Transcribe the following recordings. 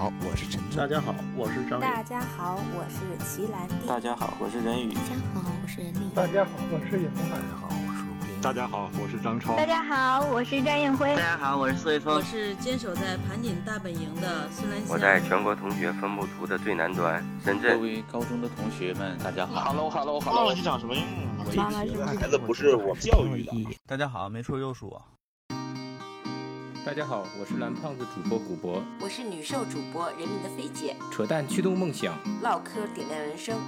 好，我是陈大家好，我是张大家好，我是齐兰娣。大家好，我是任宇。大家好，我是任丽。大家好，我是尹东海。大家好，我是吴斌。大家好，我是张超。大家好，我是张艳辉。大家好，我是孙峰。我是坚守在盘锦大本营的孙兰香。我在全国同学分布图的最南端，深圳。各位高中的同学们，大家好。Hello，Hello，Hello。忘记长什么样了？妈妈是孩子不是我教育的。大家好，没错又是我。大家好，我是蓝胖子主播古博，我是女兽主播人民的肥姐，扯淡驱动梦想，唠嗑点亮人生，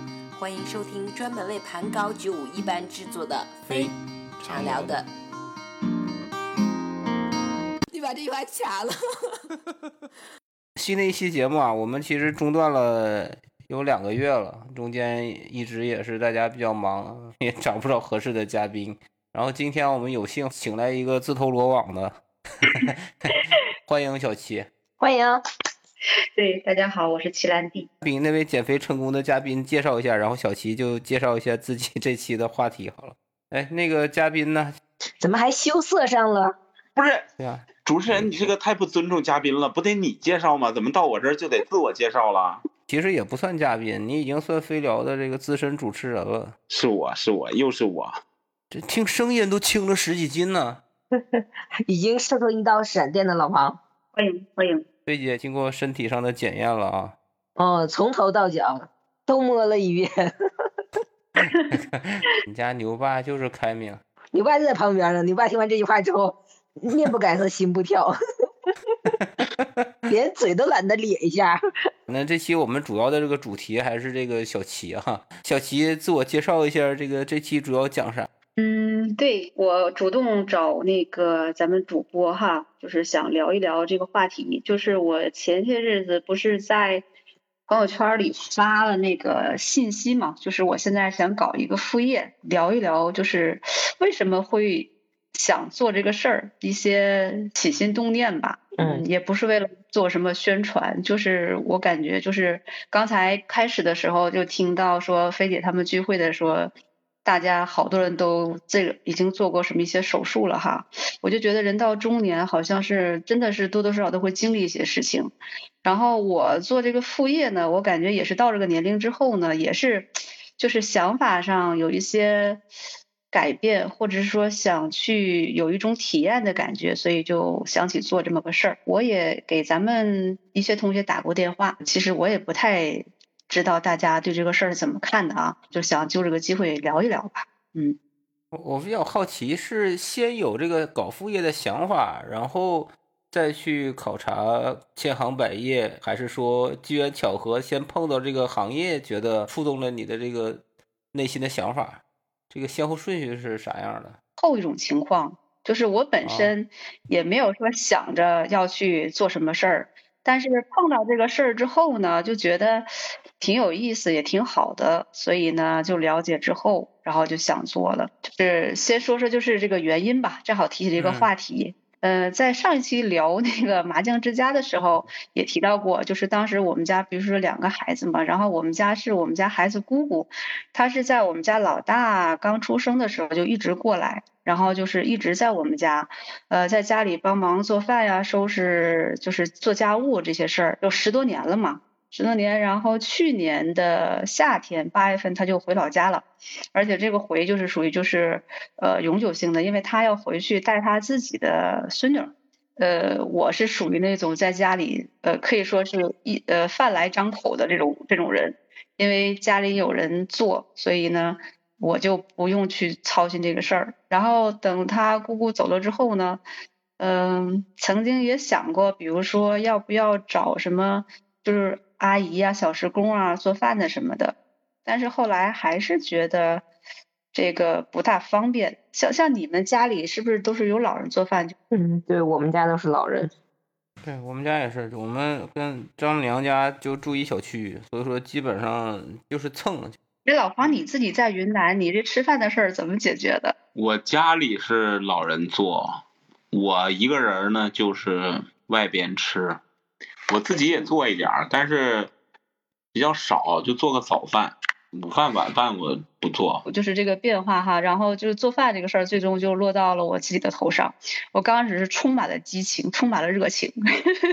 欢迎收听专门为盘高九五一班制作的非常聊的。你把这句话卡了。新的一期节目啊，我们其实中断了有两个月了，中间一直也是大家比较忙，也找不着合适的嘉宾。然后今天我们有幸请来一个自投罗网的。欢迎小齐，欢迎。对，大家好，我是齐兰弟。给那位减肥成功的嘉宾介绍一下，然后小齐就介绍一下自己 这期的话题好了。哎，那个嘉宾呢？怎么还羞涩上了？不是，对啊，主持人，你这个太不尊重嘉宾了，不得你介绍吗？怎么到我这儿就得自我介绍了？其实也不算嘉宾，你已经算飞聊的这个资深主持人了。是我是我又是我，这听声音都轻了十几斤呢。已经射出一道闪电的老庞，欢迎欢迎，菲姐经过身体上的检验了啊，哦，从头到脚都摸了一遍。你家牛爸就是开明，牛爸就在旁边呢。牛爸听完这句话之后，面不改色心不跳，连嘴都懒得咧一下。那这期我们主要的这个主题还是这个小齐哈，小齐自我介绍一下，这个这期主要讲啥？嗯，对我主动找那个咱们主播哈，就是想聊一聊这个话题。就是我前些日子不是在朋友圈里发了那个信息嘛，就是我现在想搞一个副业，聊一聊就是为什么会想做这个事儿，一些起心动念吧。嗯，也不是为了做什么宣传，就是我感觉就是刚才开始的时候就听到说菲姐他们聚会的说。大家好多人都这个已经做过什么一些手术了哈，我就觉得人到中年好像是真的是多多少少都会经历一些事情。然后我做这个副业呢，我感觉也是到这个年龄之后呢，也是就是想法上有一些改变，或者是说想去有一种体验的感觉，所以就想起做这么个事儿。我也给咱们一些同学打过电话，其实我也不太。知道大家对这个事儿怎么看的啊？就想就这个机会聊一聊吧。嗯，我比较好奇，是先有这个搞副业的想法，然后再去考察千行百业，还是说机缘巧合先碰到这个行业，觉得触动了你的这个内心的想法？这个先后顺序是啥样的？后一种情况，就是我本身也没有说想着要去做什么事儿。但是碰到这个事儿之后呢，就觉得挺有意思，也挺好的，所以呢，就了解之后，然后就想做了。就是先说说就是这个原因吧，正好提起这个话题。呃，在上一期聊那个麻将之家的时候，也提到过，就是当时我们家比如说两个孩子嘛，然后我们家是我们家孩子姑姑，她是在我们家老大刚出生的时候就一直过来，然后就是一直在我们家，呃，在家里帮忙做饭呀、收拾就是做家务这些事儿，有十多年了嘛。十多年，然后去年的夏天八月份他就回老家了，而且这个回就是属于就是呃永久性的，因为他要回去带他自己的孙女。呃，我是属于那种在家里呃可以说是一呃饭来张口的这种这种人，因为家里有人做，所以呢我就不用去操心这个事儿。然后等他姑姑走了之后呢，嗯，曾经也想过，比如说要不要找什么就是。阿姨呀，小时工啊，做饭的什么的，但是后来还是觉得这个不大方便。像像你们家里是不是都是有老人做饭？嗯，对我们家都是老人。对我们家也是，我们跟丈母娘家就住一小区，所以说基本上就是蹭。这老黄，你自己在云南，你这吃饭的事儿怎么解决的？我家里是老人做，我一个人呢，就是外边吃。我自己也做一点儿，但是比较少，就做个早饭。午饭晚饭我不做，就是这个变化哈。然后就是做饭这个事儿，最终就落到了我自己的头上。我刚开始是充满了激情，充满了热情。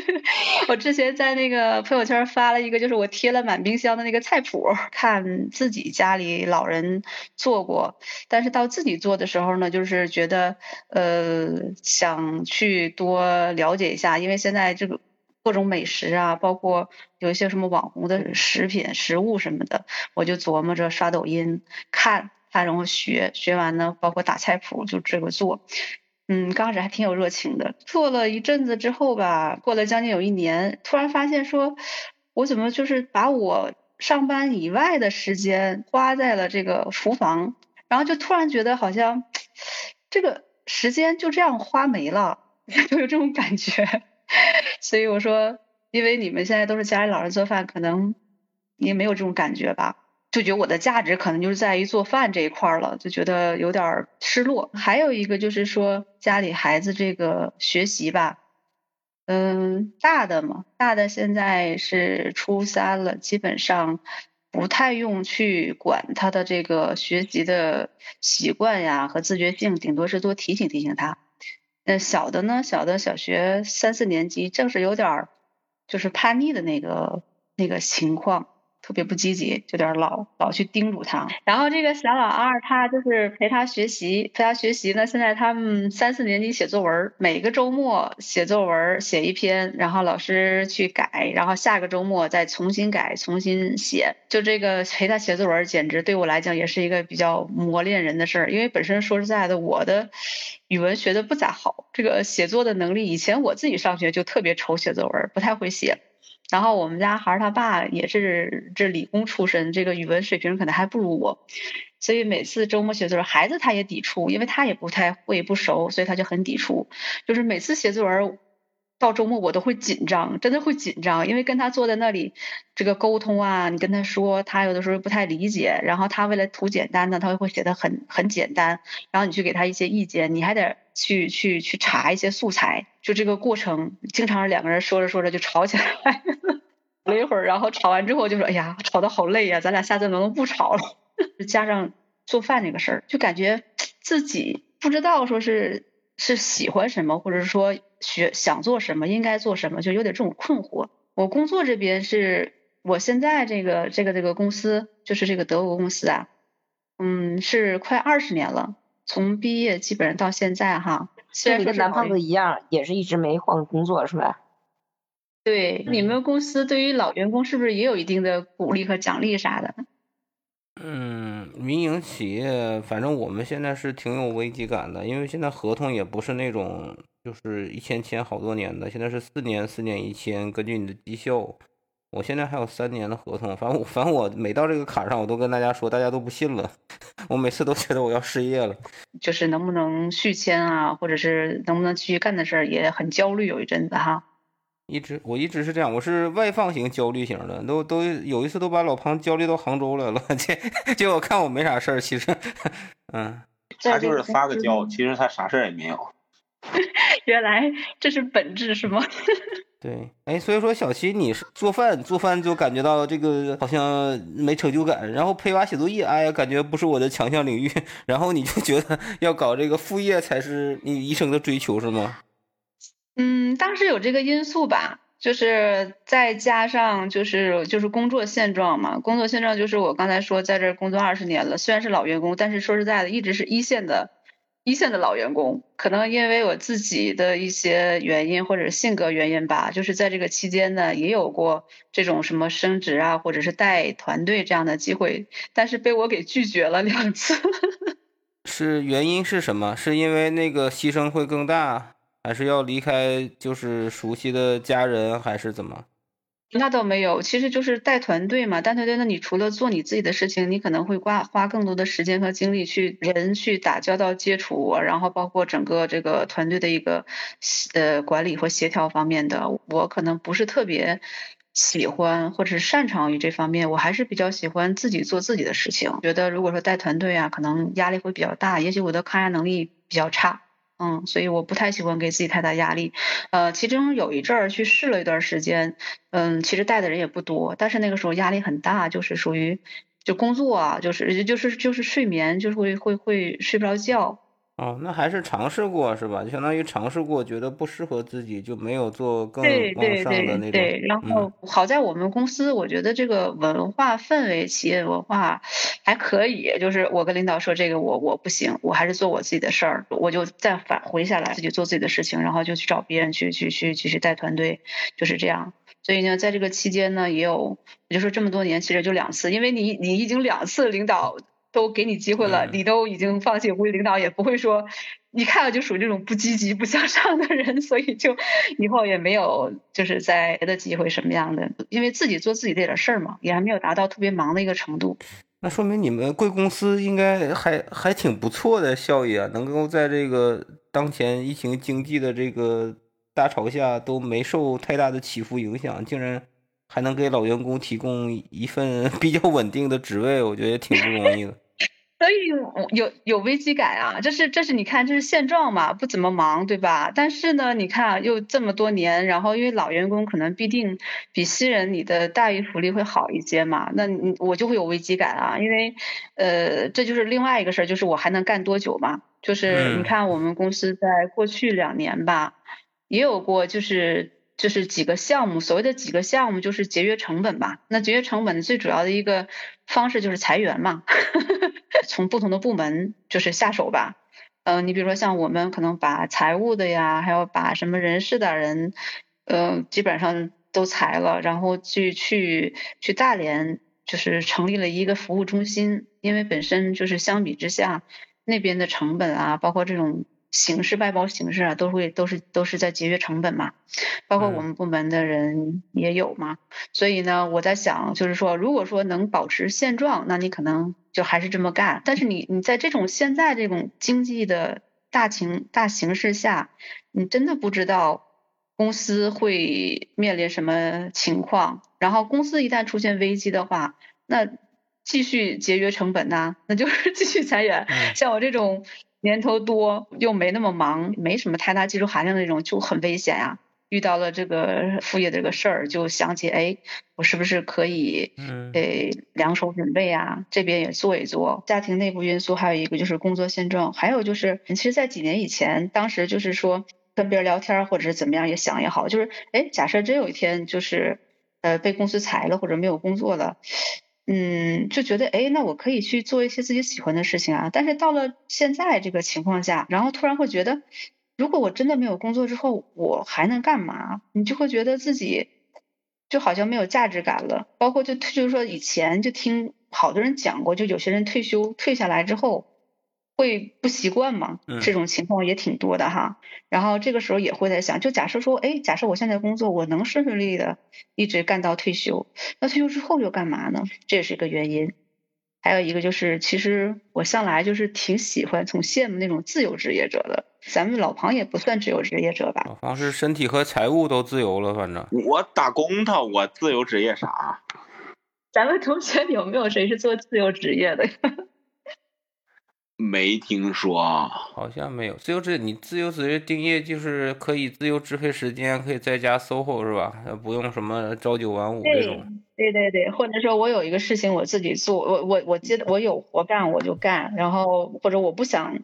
我之前在那个朋友圈发了一个，就是我贴了满冰箱的那个菜谱，看自己家里老人做过，但是到自己做的时候呢，就是觉得呃想去多了解一下，因为现在这个。各种美食啊，包括有一些什么网红的食品、食物什么的，我就琢磨着刷抖音看，看然后学，学完呢，包括打菜谱就这个做。嗯，刚开始还挺有热情的，做了一阵子之后吧，过了将近有一年，突然发现说，我怎么就是把我上班以外的时间花在了这个厨房，然后就突然觉得好像 这个时间就这样花没了，就有这种感觉。所以我说，因为你们现在都是家里老人做饭，可能你没有这种感觉吧？就觉得我的价值可能就是在于做饭这一块了，就觉得有点失落。还有一个就是说，家里孩子这个学习吧，嗯，大的嘛，大的现在是初三了，基本上不太用去管他的这个学习的习惯呀和自觉性，顶多是多提醒提醒他。那小的呢？小的小学三四年级，正是有点儿就是叛逆的那个那个情况。特别不积极，就有点老老去叮嘱他。然后这个小老二，他就是陪他学习，陪他学习呢。现在他们三四年级写作文，每个周末写作文，写一篇，然后老师去改，然后下个周末再重新改，重新写。就这个陪他写作文，简直对我来讲也是一个比较磨练人的事儿。因为本身说实在的，我的语文学的不咋好，这个写作的能力，以前我自己上学就特别愁写作文，不太会写。然后我们家孩儿他爸也是这理工出身，这个语文水平可能还不如我，所以每次周末写作文，孩子他也抵触，因为他也不太会不熟，所以他就很抵触。就是每次写作文到周末我都会紧张，真的会紧张，因为跟他坐在那里这个沟通啊，你跟他说，他有的时候不太理解，然后他为了图简单呢，他会写的很很简单，然后你去给他一些意见，你还得去去去查一些素材。就这个过程，经常两个人说着说着就吵起来，了一会儿，然后吵完之后就说：“哎呀，吵得好累呀，咱俩下次能不能不吵了？” 加上做饭这个事儿，就感觉自己不知道说是是喜欢什么，或者说学想做什么，应该做什么，就有点这种困惑。我工作这边是我现在这个这个这个公司，就是这个德国公司啊，嗯，是快二十年了，从毕业基本上到现在哈。虽然跟男胖子一样，也是一直没换工作，是吧？对，你们公司对于老员工是不是也有一定的鼓励和奖励啥的？嗯，民营企业，反正我们现在是挺有危机感的，因为现在合同也不是那种就是一签签好多年的，现在是四年四年一签，根据你的绩效。我现在还有三年的合同，反正我反正我每到这个坎上，我都跟大家说，大家都不信了。我每次都觉得我要失业了，就是能不能续签啊，或者是能不能继续干的事儿，也很焦虑。有一阵子哈，一直我一直是这样，我是外放型焦虑型的，都都有一次都把老庞焦虑到杭州来了。结 结果看我没啥事儿，其实，嗯，他就是撒个娇，其实他啥事儿也没有。原来这是本质是吗？对，哎，所以说小齐，你是做饭，做饭就感觉到这个好像没成就感，然后陪娃写作业，哎呀，感觉不是我的强项领域，然后你就觉得要搞这个副业才是你一生的追求，是吗？嗯，当时有这个因素吧，就是再加上就是就是工作现状嘛，工作现状就是我刚才说在这工作二十年了，虽然是老员工，但是说实在的，一直是一线的。一线的老员工，可能因为我自己的一些原因或者性格原因吧，就是在这个期间呢，也有过这种什么升职啊，或者是带团队这样的机会，但是被我给拒绝了两次。是原因是什么？是因为那个牺牲会更大，还是要离开就是熟悉的家人，还是怎么？那倒没有，其实就是带团队嘛。带团队，那你除了做你自己的事情，你可能会花花更多的时间和精力去人去打交道、接触，然后包括整个这个团队的一个呃管理和协调方面的。我可能不是特别喜欢或者是擅长于这方面，我还是比较喜欢自己做自己的事情。觉得如果说带团队啊，可能压力会比较大，也许我的抗压能力比较差。嗯，所以我不太喜欢给自己太大压力，呃，其中有一阵儿去试了一段时间，嗯，其实带的人也不多，但是那个时候压力很大，就是属于，就工作啊，就是就是就是睡眠，就是会会会睡不着觉。哦，那还是尝试过是吧？就相当于尝试过，觉得不适合自己，就没有做更对往上的那种。对，然后好在我们公司，我觉得这个文化氛围、企业文化还可以。就是我跟领导说这个我我不行，我还是做我自己的事儿，我就再返回下来，自己做自己的事情，然后就去找别人去去去继续带团队，就是这样。所以呢，在这个期间呢，也有，也就说这么多年，其实就两次，因为你你已经两次领导都给你机会了，你都已经放弃，估计领导也不会说，一看了就属于这种不积极、不向上的人，所以就以后也没有就是在别的机会什么样的，因为自己做自己这点事儿嘛，也还没有达到特别忙的一个程度。那说明你们贵公司应该还还挺不错的效益啊，能够在这个当前疫情经济的这个大潮下都没受太大的起伏影响，竟然还能给老员工提供一份 比较稳定的职位，我觉得也挺不容易的。所以有有危机感啊，这是这是你看这是现状嘛，不怎么忙对吧？但是呢，你看啊又这么多年，然后因为老员工可能必定比新人你的待遇福利会好一些嘛，那你我就会有危机感啊，因为呃这就是另外一个事儿，就是我还能干多久嘛？就是你看我们公司在过去两年吧，也有过就是。就是几个项目，所谓的几个项目就是节约成本吧。那节约成本最主要的一个方式就是裁员嘛，从不同的部门就是下手吧。嗯，你比如说像我们可能把财务的呀，还有把什么人事的人，呃，基本上都裁了，然后去去去大连，就是成立了一个服务中心，因为本身就是相比之下那边的成本啊，包括这种。形式外包形式啊，都会都是都是在节约成本嘛，包括我们部门的人也有嘛，所以呢，我在想，就是说，如果说能保持现状，那你可能就还是这么干。但是你你在这种现在这种经济的大情大形势下，你真的不知道公司会面临什么情况。然后公司一旦出现危机的话，那继续节约成本呐，那就是 继续裁员。像我这种。年头多又没那么忙，没什么太大技术含量的那种就很危险呀。遇到了这个副业这个事儿，就想起哎，我是不是可以诶两手准备啊？这边也做一做。家庭内部因素还有一个就是工作现状，还有就是其实，在几年以前，当时就是说跟别人聊天或者是怎么样也想也好，就是哎，假设真有一天就是呃被公司裁了或者没有工作了。嗯，就觉得哎，那我可以去做一些自己喜欢的事情啊。但是到了现在这个情况下，然后突然会觉得，如果我真的没有工作之后，我还能干嘛？你就会觉得自己就好像没有价值感了。包括就就是说以前就听好多人讲过，就有些人退休退下来之后。会不习惯嘛？这种情况也挺多的哈。然后这个时候也会在想，就假设说，哎，假设我现在工作我能顺顺利利的一直干到退休，那退休之后又干嘛呢？这也是一个原因。还有一个就是，其实我向来就是挺喜欢、从羡慕那种自由职业者的。咱们老庞也不算自由职业者吧？老庞是身体和财务都自由了，反正我打工的，我自由职业啥？咱们同学有没有谁是做自由职业的？没听说，好像没有自由职业。你自由职业定义就是可以自由支配时间，可以在家 SOHO 是吧？不用什么朝九晚五这种。对对对，或者说我有一个事情我自己做，我我我接我有活干我就干，然后或者我不想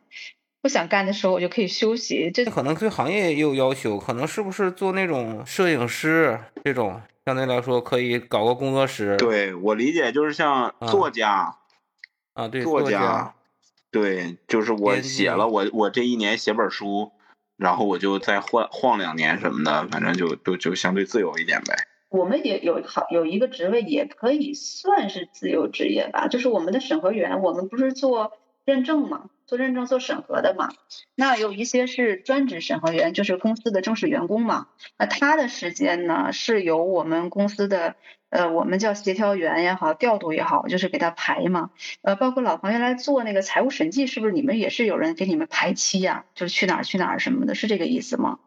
不想干的时候我就可以休息。这可能对行业也有要求，可能是不是做那种摄影师这种，相对来说可以搞个工作室。对我理解就是像作家啊，对作家。对，就是我写了，我我这一年写本书，然后我就再晃晃两年什么的，反正就就就相对自由一点呗。我们也有好有一个职位，也可以算是自由职业吧，就是我们的审核员，我们不是做认证嘛，做认证做审核的嘛。那有一些是专职审核员，就是公司的正式员工嘛。那他的时间呢，是由我们公司的。呃，我们叫协调员也好，调度也好，就是给他排嘛。呃，包括老黄原来做那个财务审计，是不是你们也是有人给你们排期呀？就是去哪儿去哪儿什么的，是这个意思吗？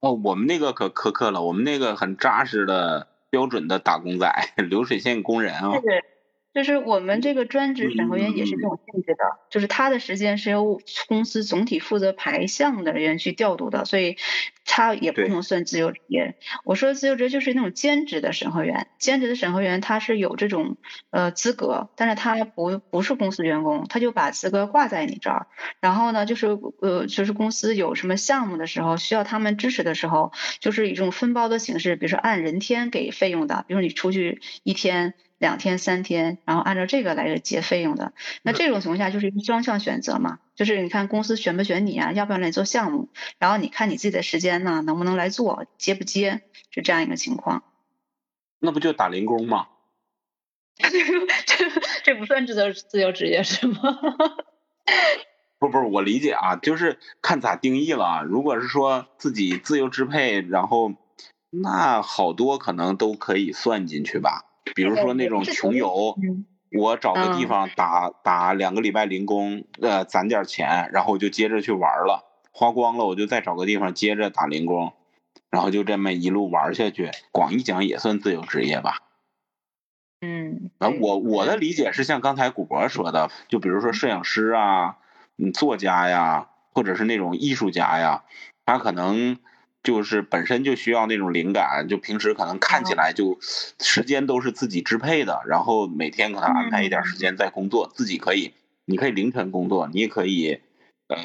哦，我们那个可苛刻了，我们那个很扎实的标准的打工仔，流水线工人啊。对对就是我们这个专职审核员也是这种性质的，就是他的时间是由公司总体负责排项的人去调度的，所以他也不能算自由职业。我说自由职业就是那种兼职的审核员，兼职的审核员他是有这种呃资格，但是他不不是公司员工，他就把资格挂在你这儿。然后呢，就是呃就是公司有什么项目的时候需要他们支持的时候，就是以这种分包的形式，比如说按人天给费用的，比如说你出去一天。两天三天，然后按照这个来结费用的。那这种情况下就是一个双向选择嘛，就是你看公司选不选你啊，要不要来做项目，然后你看你自己的时间呢，能不能来做，接不接，是这样一个情况。那不就打零工吗？这 这不算自由自由职业是吗？不不，我理解啊，就是看咋定义了。如果是说自己自由支配，然后那好多可能都可以算进去吧。比如说那种穷游，我找个地方打打两个礼拜零工，呃，攒点钱，然后我就接着去玩了，花光了我就再找个地方接着打零工，然后就这么一路玩下去。广义讲也算自由职业吧。嗯，啊，我我的理解是像刚才古博说的，就比如说摄影师啊，嗯，作家呀，或者是那种艺术家呀，他可能。就是本身就需要那种灵感，就平时可能看起来就时间都是自己支配的，然后每天可能安排一点时间在工作，自己可以，你可以凌晨工作，你也可以呃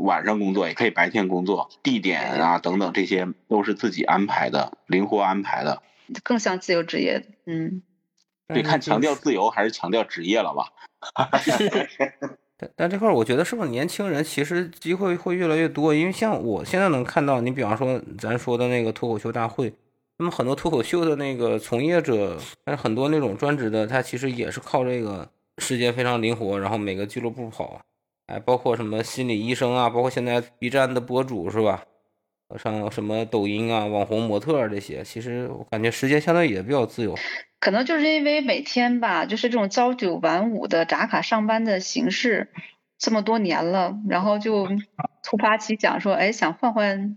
晚上工作，也可以白天工作，地点啊等等这些都是自己安排的，灵活安排的，更像自由职业，嗯，对，看强调自由还是强调职业了吧？但这块我觉得是不是年轻人其实机会会越来越多？因为像我现在能看到，你比方说咱说的那个脱口秀大会，那么很多脱口秀的那个从业者，但是很多那种专职的，他其实也是靠这个时间非常灵活，然后每个俱乐部跑，哎，包括什么心理医生啊，包括现在 B 站的博主是吧？上什么抖音啊、网红模特这些，其实我感觉时间相对也比较自由。可能就是因为每天吧，就是这种朝九晚五的打卡上班的形式，这么多年了，然后就突发奇想说，哎，想换换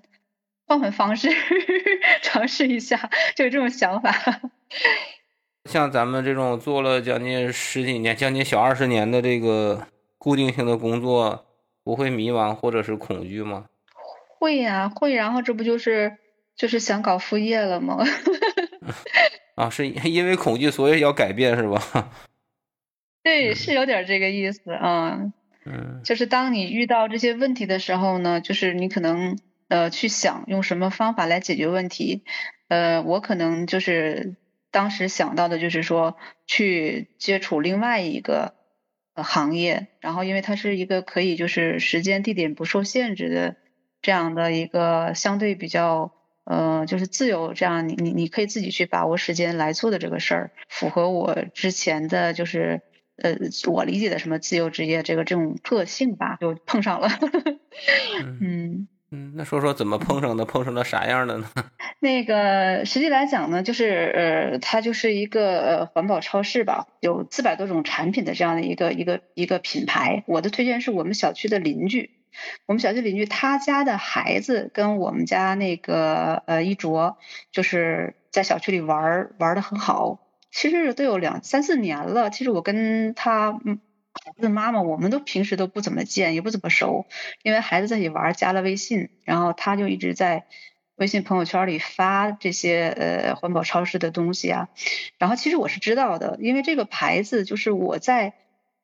换换方式，尝试一下，就有这种想法。像咱们这种做了将近十几年、将近小二十年的这个固定性的工作，不会迷茫或者是恐惧吗？会呀，会。然后这不就是就是想搞副业了吗？啊，是因为恐惧，所以要改变，是吧？对，是有点这个意思啊。嗯，就是当你遇到这些问题的时候呢，就是你可能呃去想用什么方法来解决问题。呃，我可能就是当时想到的就是说去接触另外一个行业，然后因为它是一个可以就是时间地点不受限制的这样的一个相对比较。呃，就是自由这样，你你你可以自己去把握时间来做的这个事儿，符合我之前的就是呃我理解的什么自由职业这个这种特性吧，就碰上了。嗯嗯，那说说怎么碰上的，碰上了啥样的呢？那个实际来讲呢，就是呃，它就是一个呃环保超市吧，有四百多种产品的这样的一个一个一个品牌。我的推荐是我们小区的邻居。我们小区邻居他家的孩子跟我们家那个呃一卓，就是在小区里玩玩的很好，其实都有两三四年了。其实我跟他孩子妈妈，我们都平时都不怎么见，也不怎么熟，因为孩子在一起玩加了微信，然后他就一直在微信朋友圈里发这些呃环保超市的东西啊。然后其实我是知道的，因为这个牌子就是我在。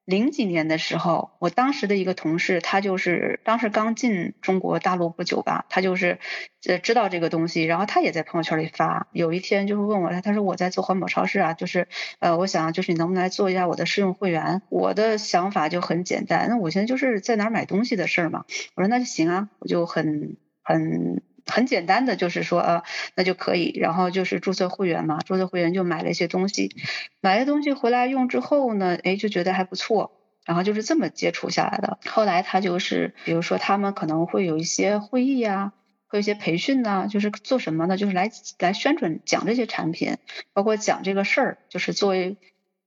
零几年的时候，我当时的一个同事，他就是当时刚进中国大陆不久吧，他就是呃知道这个东西，然后他也在朋友圈里发。有一天就是问我，他他说我在做环保超市啊，就是呃我想就是你能不能来做一下我的试用会员？我的想法就很简单，那我现在就是在哪买东西的事儿嘛。我说那就行啊，我就很很。很简单的就是说啊，那就可以，然后就是注册会员嘛，注册会员就买了一些东西，买了东西回来用之后呢，哎就觉得还不错，然后就是这么接触下来的。后来他就是，比如说他们可能会有一些会议啊，会有一些培训呐，就是做什么呢？就是来来宣传讲这些产品，包括讲这个事儿，就是作为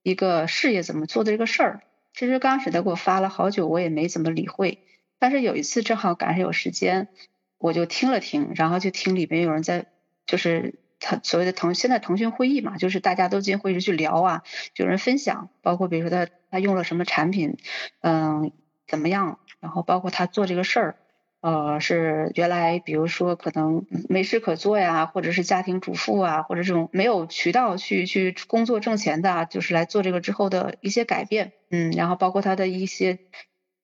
一个事业怎么做的这个事儿。其实刚开始他给我发了好久，我也没怎么理会，但是有一次正好赶上有时间。我就听了听，然后就听里边有人在，就是腾所谓的腾现在腾讯会议嘛，就是大家都进会议室去聊啊，有人分享，包括比如说他他用了什么产品，嗯，怎么样，然后包括他做这个事儿。呃，是原来比如说可能没事可做呀，或者是家庭主妇啊，或者这种没有渠道去去工作挣钱的，就是来做这个之后的一些改变，嗯，然后包括他的一些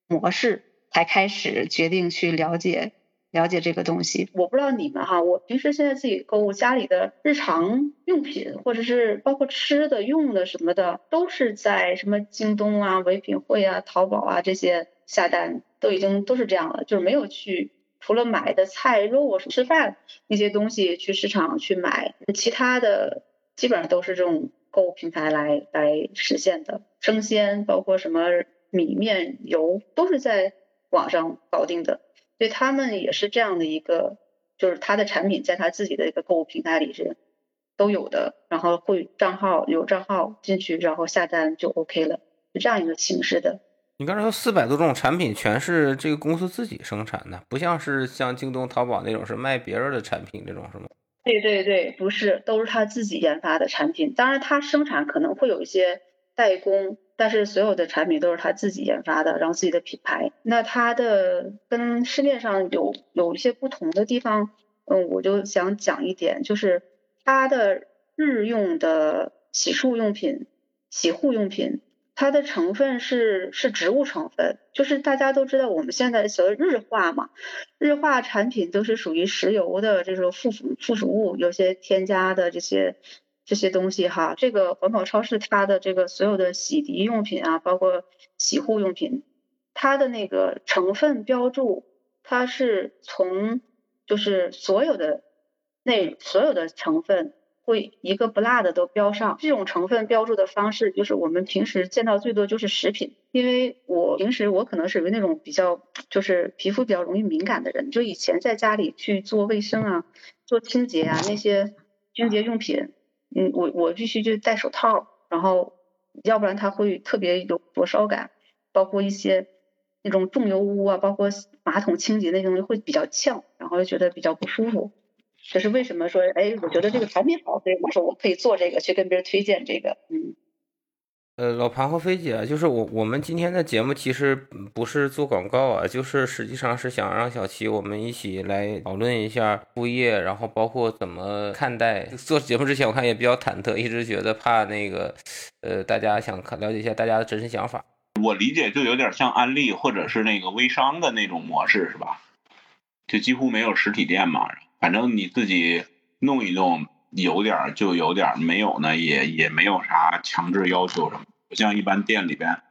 模式，才开始决定去了解了解这个东西。我不知道你们哈，我平时现在自己购物，家里的日常用品或者是包括吃的用的什么的，都是在什么京东啊、唯品会啊、淘宝啊这些下单。都已经都是这样了，就是没有去除了买的菜肉啊、吃饭那些东西去市场去买，其他的基本上都是这种购物平台来来实现的。生鲜包括什么米面油都是在网上搞定的，所以他们也是这样的一个，就是他的产品在他自己的一个购物平台里是都有的，然后会账号有账号进去，然后下单就 OK 了，是这样一个形式的。你刚才说四百多种产品全是这个公司自己生产的，不像是像京东、淘宝那种是卖别人的产品这种是吗？对对对，不是，都是他自己研发的产品。当然，他生产可能会有一些代工，但是所有的产品都是他自己研发的，然后自己的品牌。那他的跟市面上有有一些不同的地方，嗯，我就想讲一点，就是他的日用的洗漱用品、洗护用品。它的成分是是植物成分，就是大家都知道我们现在所谓日化嘛，日化产品都是属于石油的这种附属附属物，有些添加的这些这些东西哈。这个环保超市它的这个所有的洗涤用品啊，包括洗护用品，它的那个成分标注，它是从就是所有的那所有的成分。会一个不落的都标上，这种成分标注的方式就是我们平时见到最多就是食品，因为我平时我可能属于那种比较就是皮肤比较容易敏感的人，就以前在家里去做卫生啊、做清洁啊那些清洁用品，嗯，我我必须就戴手套，然后要不然它会特别有灼烧感，包括一些那种重油污啊，包括马桶清洁那东西会比较呛，然后就觉得比较不舒服。这是为什么说，哎，我觉得这个产品好，所以我说我可以做这个，去跟别人推荐这个，嗯。呃，老庞和飞姐，就是我我们今天的节目其实不是做广告啊，就是实际上是想让小齐我们一起来讨论一下副业，然后包括怎么看待。做节目之前我看也比较忐忑，一直觉得怕那个，呃，大家想看了解一下大家的真实想法。我理解就有点像安利或者是那个微商的那种模式，是吧？就几乎没有实体店嘛。反正你自己弄一弄，有点就有点，没有呢也也没有啥强制要求什么，不像一般店里边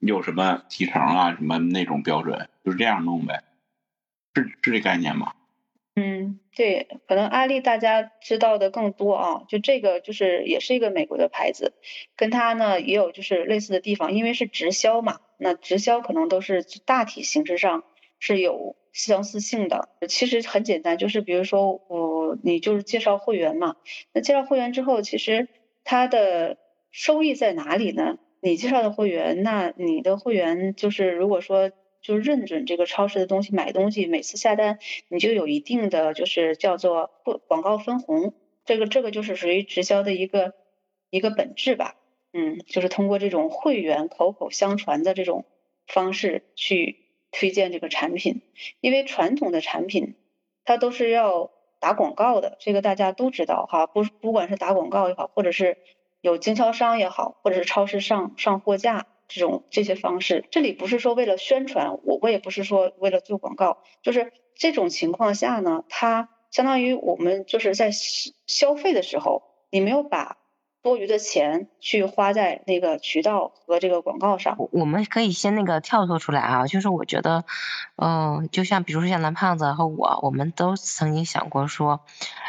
有什么提成啊什么那种标准，就是这样弄呗，是是这概念吗？嗯，对，可能安利大家知道的更多啊，就这个就是也是一个美国的牌子，跟它呢也有就是类似的地方，因为是直销嘛，那直销可能都是大体形式上是有。相似性的其实很简单，就是比如说我你就是介绍会员嘛，那介绍会员之后，其实他的收益在哪里呢？你介绍的会员，那你的会员就是如果说就认准这个超市的东西买东西，每次下单你就有一定的就是叫做广告分红，这个这个就是属于直销的一个一个本质吧，嗯，就是通过这种会员口口相传的这种方式去。推荐这个产品，因为传统的产品它都是要打广告的，这个大家都知道哈。不不管是打广告也好，或者是有经销商也好，或者是超市上上货架这种这些方式，这里不是说为了宣传，我我也不是说为了做广告，就是这种情况下呢，它相当于我们就是在消费的时候，你没有把。多余的钱去花在那个渠道和这个广告上，我我们可以先那个跳脱出来啊，就是我觉得，嗯，就像比如说像蓝胖子和我，我们都曾经想过说，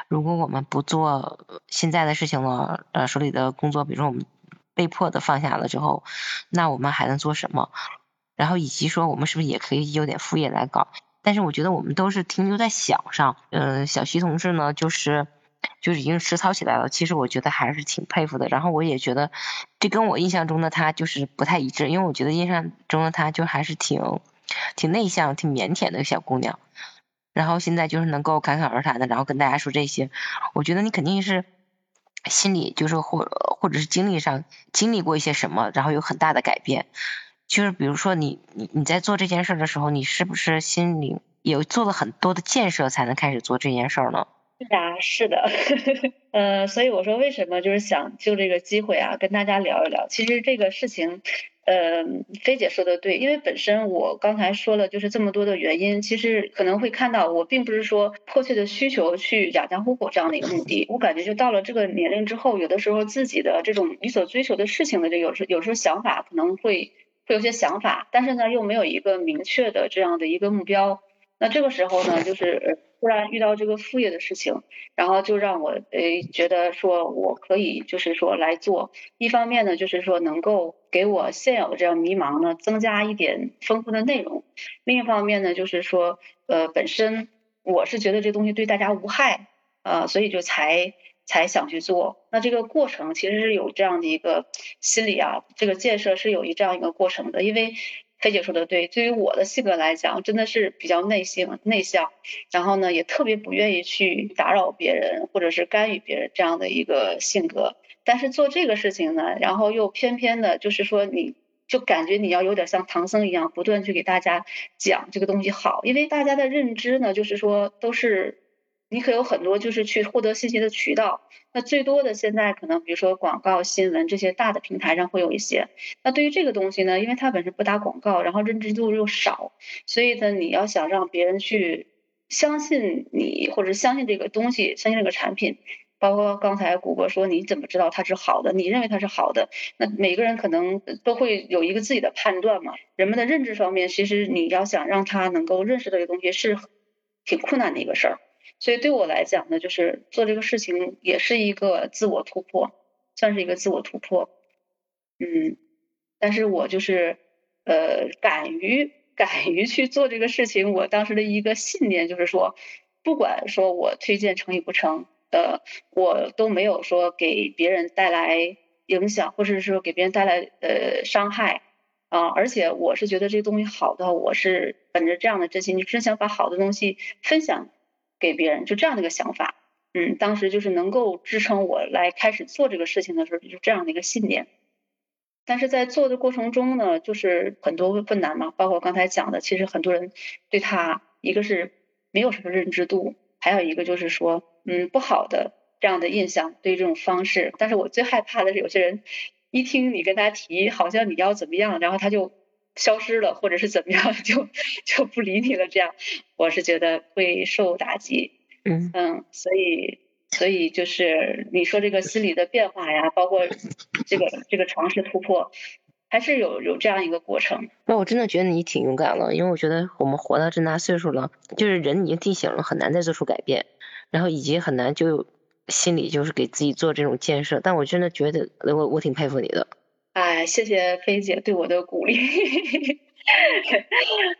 如果我们不做现在的事情了，呃，手里的工作，比如说我们被迫的放下了之后，那我们还能做什么？然后以及说我们是不是也可以有点副业来搞？但是我觉得我们都是停留在想上，嗯，小徐同志呢，就是。就已经实操起来了，其实我觉得还是挺佩服的。然后我也觉得，这跟我印象中的他就是不太一致，因为我觉得印象中的他就还是挺挺内向、挺腼腆的小姑娘。然后现在就是能够侃侃而谈的，然后跟大家说这些，我觉得你肯定是心里就是或或者是经历上经历过一些什么，然后有很大的改变。就是比如说你你你在做这件事的时候，你是不是心里有做了很多的建设才能开始做这件事呢？是啊，是的，呃，所以我说为什么就是想就这个机会啊，跟大家聊一聊。其实这个事情。呃，菲姐说的对，因为本身我刚才说了，就是这么多的原因，其实可能会看到，我并不是说迫切的需求去养家糊口这样的一个目的。我感觉就到了这个年龄之后，有的时候自己的这种你所追求的事情的这有时有时候想法可能会会有些想法，但是呢又没有一个明确的这样的一个目标。那这个时候呢，就是突然遇到这个副业的事情，然后就让我诶觉得说我可以就是说来做。一方面呢，就是说能够给我现有的这样迷茫呢增加一点丰富的内容；另一方面呢，就是说呃本身我是觉得这东西对大家无害啊，所以就才才想去做。那这个过程其实是有这样的一个心理啊，这个建设是有一这样一个过程的，因为。菲姐说的对，对于我的性格来讲，真的是比较内性、内向，然后呢，也特别不愿意去打扰别人或者是干预别人这样的一个性格。但是做这个事情呢，然后又偏偏的，就是说，你就感觉你要有点像唐僧一样，不断去给大家讲这个东西好，因为大家的认知呢，就是说都是。你可有很多就是去获得信息的渠道，那最多的现在可能比如说广告、新闻这些大的平台上会有一些。那对于这个东西呢，因为它本身不打广告，然后认知度又少，所以呢，你要想让别人去相信你或者相信这个东西、相信这个产品，包括刚才谷歌说你怎么知道它是好的？你认为它是好的？那每个人可能都会有一个自己的判断嘛。人们的认知方面，其实你要想让他能够认识这个东西是挺困难的一个事儿。所以对我来讲呢，就是做这个事情也是一个自我突破，算是一个自我突破。嗯，但是我就是呃敢于敢于去做这个事情，我当时的一个信念就是说，不管说我推荐成与不成，呃，我都没有说给别人带来影响，或者是说给别人带来呃伤害啊。而且我是觉得这东西好的，我是本着这样的真心，你真想把好的东西分享。给别人就这样的一个想法，嗯，当时就是能够支撑我来开始做这个事情的时候，就是这样的一个信念。但是在做的过程中呢，就是很多困难嘛，包括刚才讲的，其实很多人对他一个是没有什么认知度，还有一个就是说，嗯，不好的这样的印象对于这种方式。但是我最害怕的是有些人一听你跟他提，好像你要怎么样，然后他就。消失了，或者是怎么样，就就不理你了。这样，我是觉得会受打击。嗯嗯，所以所以就是你说这个心理的变化呀，包括这个这个尝试突破，还是有有这样一个过程。那我真的觉得你挺勇敢了，因为我觉得我们活到这么大岁数了，就是人已经定型了，很难再做出改变，然后以及很难就心里就是给自己做这种建设。但我真的觉得，我我挺佩服你的。哎，谢谢菲姐对我的鼓励。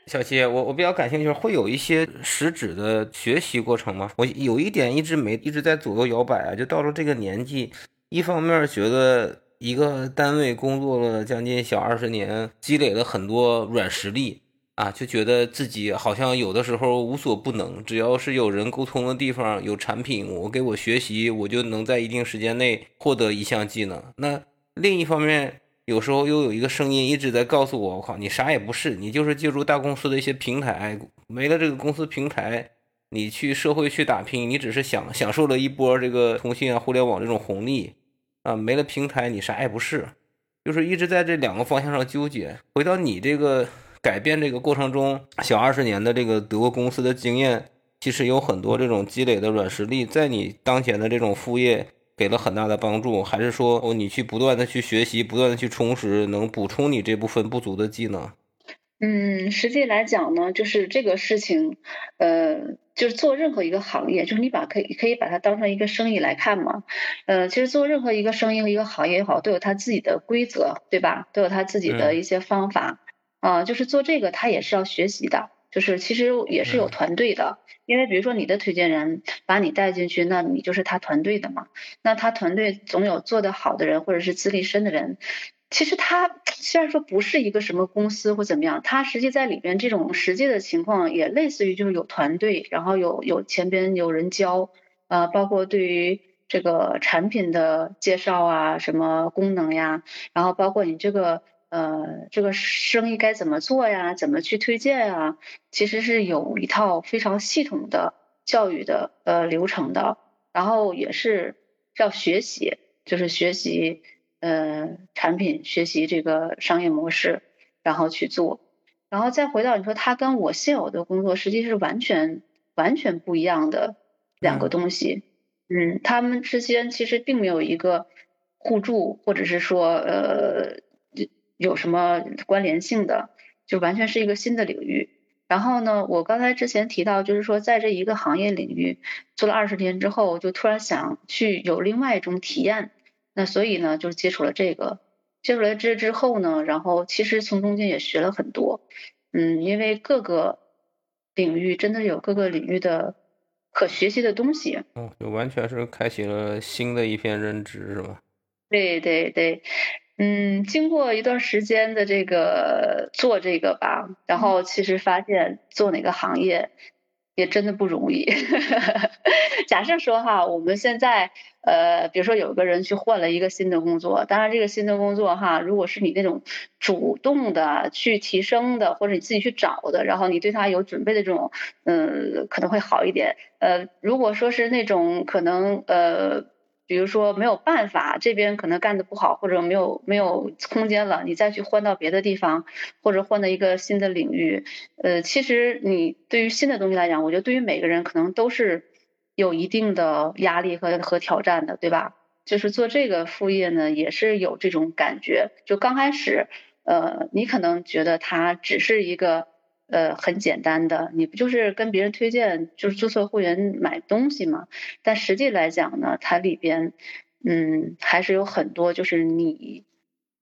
小七，我我比较感兴趣，会有一些实质的学习过程吗？我有一点一直没一直在左右摇摆啊，就到了这个年纪，一方面觉得一个单位工作了将近小二十年，积累了很多软实力啊，就觉得自己好像有的时候无所不能，只要是有人沟通的地方，有产品，我给我学习，我就能在一定时间内获得一项技能。那另一方面。有时候又有一个声音一直在告诉我：“我靠，你啥也不是，你就是借助大公司的一些平台，没了这个公司平台，你去社会去打拼，你只是享享受了一波这个通信啊、互联网这种红利啊，没了平台，你啥也不是。”就是一直在这两个方向上纠结。回到你这个改变这个过程中，小二十年的这个德国公司的经验，其实有很多这种积累的软实力，在你当前的这种副业。给了很大的帮助，还是说哦，你去不断的去学习，不断的去充实，能补充你这部分不足的技能？嗯，实际来讲呢，就是这个事情，呃，就是做任何一个行业，就是你把可以可以把它当成一个生意来看嘛。呃，其实做任何一个生意和、一个行业也好，都有它自己的规则，对吧？都有它自己的一些方法啊。就是做这个，它也是要学习的。就是其实也是有团队的，因为比如说你的推荐人把你带进去，那你就是他团队的嘛。那他团队总有做得好的人，或者是资历深的人。其实他虽然说不是一个什么公司或怎么样，他实际在里边这种实际的情况也类似于就是有团队，然后有有前边有人教，呃，包括对于这个产品的介绍啊，什么功能呀，然后包括你这个。呃，这个生意该怎么做呀？怎么去推荐啊？其实是有一套非常系统的教育的呃流程的，然后也是要学习，就是学习呃产品，学习这个商业模式，然后去做，然后再回到你说他跟我现有的工作实际是完全完全不一样的两个东西，嗯，他们之间其实并没有一个互助，或者是说呃。有什么关联性的，就完全是一个新的领域。然后呢，我刚才之前提到，就是说在这一个行业领域做了二十年之后，就突然想去有另外一种体验。那所以呢，就接触了这个，接触了这之后呢，然后其实从中间也学了很多。嗯，因为各个领域真的有各个领域的可学习的东西。嗯，就完全是开启了新的一片认知，是吧？对对对。嗯，经过一段时间的这个做这个吧，然后其实发现做哪个行业也真的不容易。假设说哈，我们现在呃，比如说有个人去换了一个新的工作，当然这个新的工作哈，如果是你那种主动的去提升的，或者你自己去找的，然后你对他有准备的这种，嗯，可能会好一点。呃，如果说是那种可能呃。比如说没有办法，这边可能干的不好，或者没有没有空间了，你再去换到别的地方，或者换到一个新的领域，呃，其实你对于新的东西来讲，我觉得对于每个人可能都是有一定的压力和和挑战的，对吧？就是做这个副业呢，也是有这种感觉。就刚开始，呃，你可能觉得它只是一个。呃，很简单的，你不就是跟别人推荐，就是注册会员买东西吗？但实际来讲呢，它里边，嗯，还是有很多就是你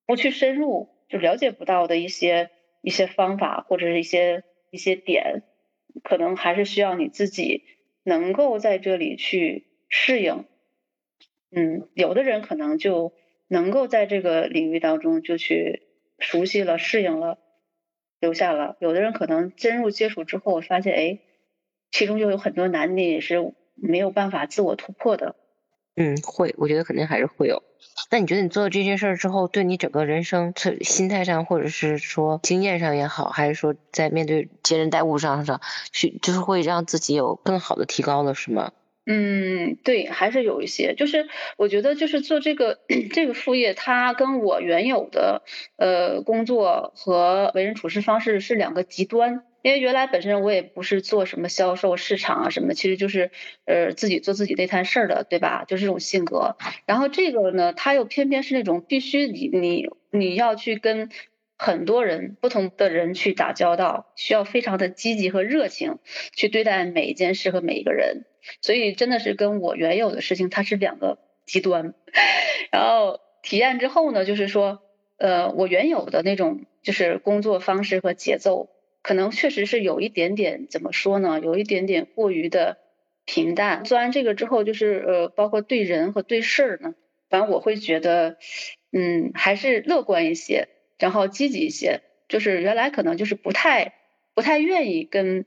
不去深入就了解不到的一些一些方法或者是一些一些点，可能还是需要你自己能够在这里去适应。嗯，有的人可能就能够在这个领域当中就去熟悉了、适应了。留下了，有的人可能深入接触之后，发现哎，其中就有很多难点是没有办法自我突破的。嗯，会，我觉得肯定还是会有。那你觉得你做了这件事儿之后，对你整个人生、心态上，或者是说经验上也好，还是说在面对接人待物上上，去就是会让自己有更好的提高了，是吗？嗯，对，还是有一些，就是我觉得就是做这个这个副业，它跟我原有的呃工作和为人处事方式是两个极端。因为原来本身我也不是做什么销售、市场啊什么，其实就是呃自己做自己那摊事儿的，对吧？就是这种性格。然后这个呢，他又偏偏是那种必须你你你要去跟很多人不同的人去打交道，需要非常的积极和热情去对待每一件事和每一个人。所以真的是跟我原有的事情，它是两个极端。然后体验之后呢，就是说，呃，我原有的那种就是工作方式和节奏，可能确实是有一点点怎么说呢，有一点点过于的平淡。做完这个之后，就是呃，包括对人和对事儿呢，反正我会觉得，嗯，还是乐观一些，然后积极一些。就是原来可能就是不太不太愿意跟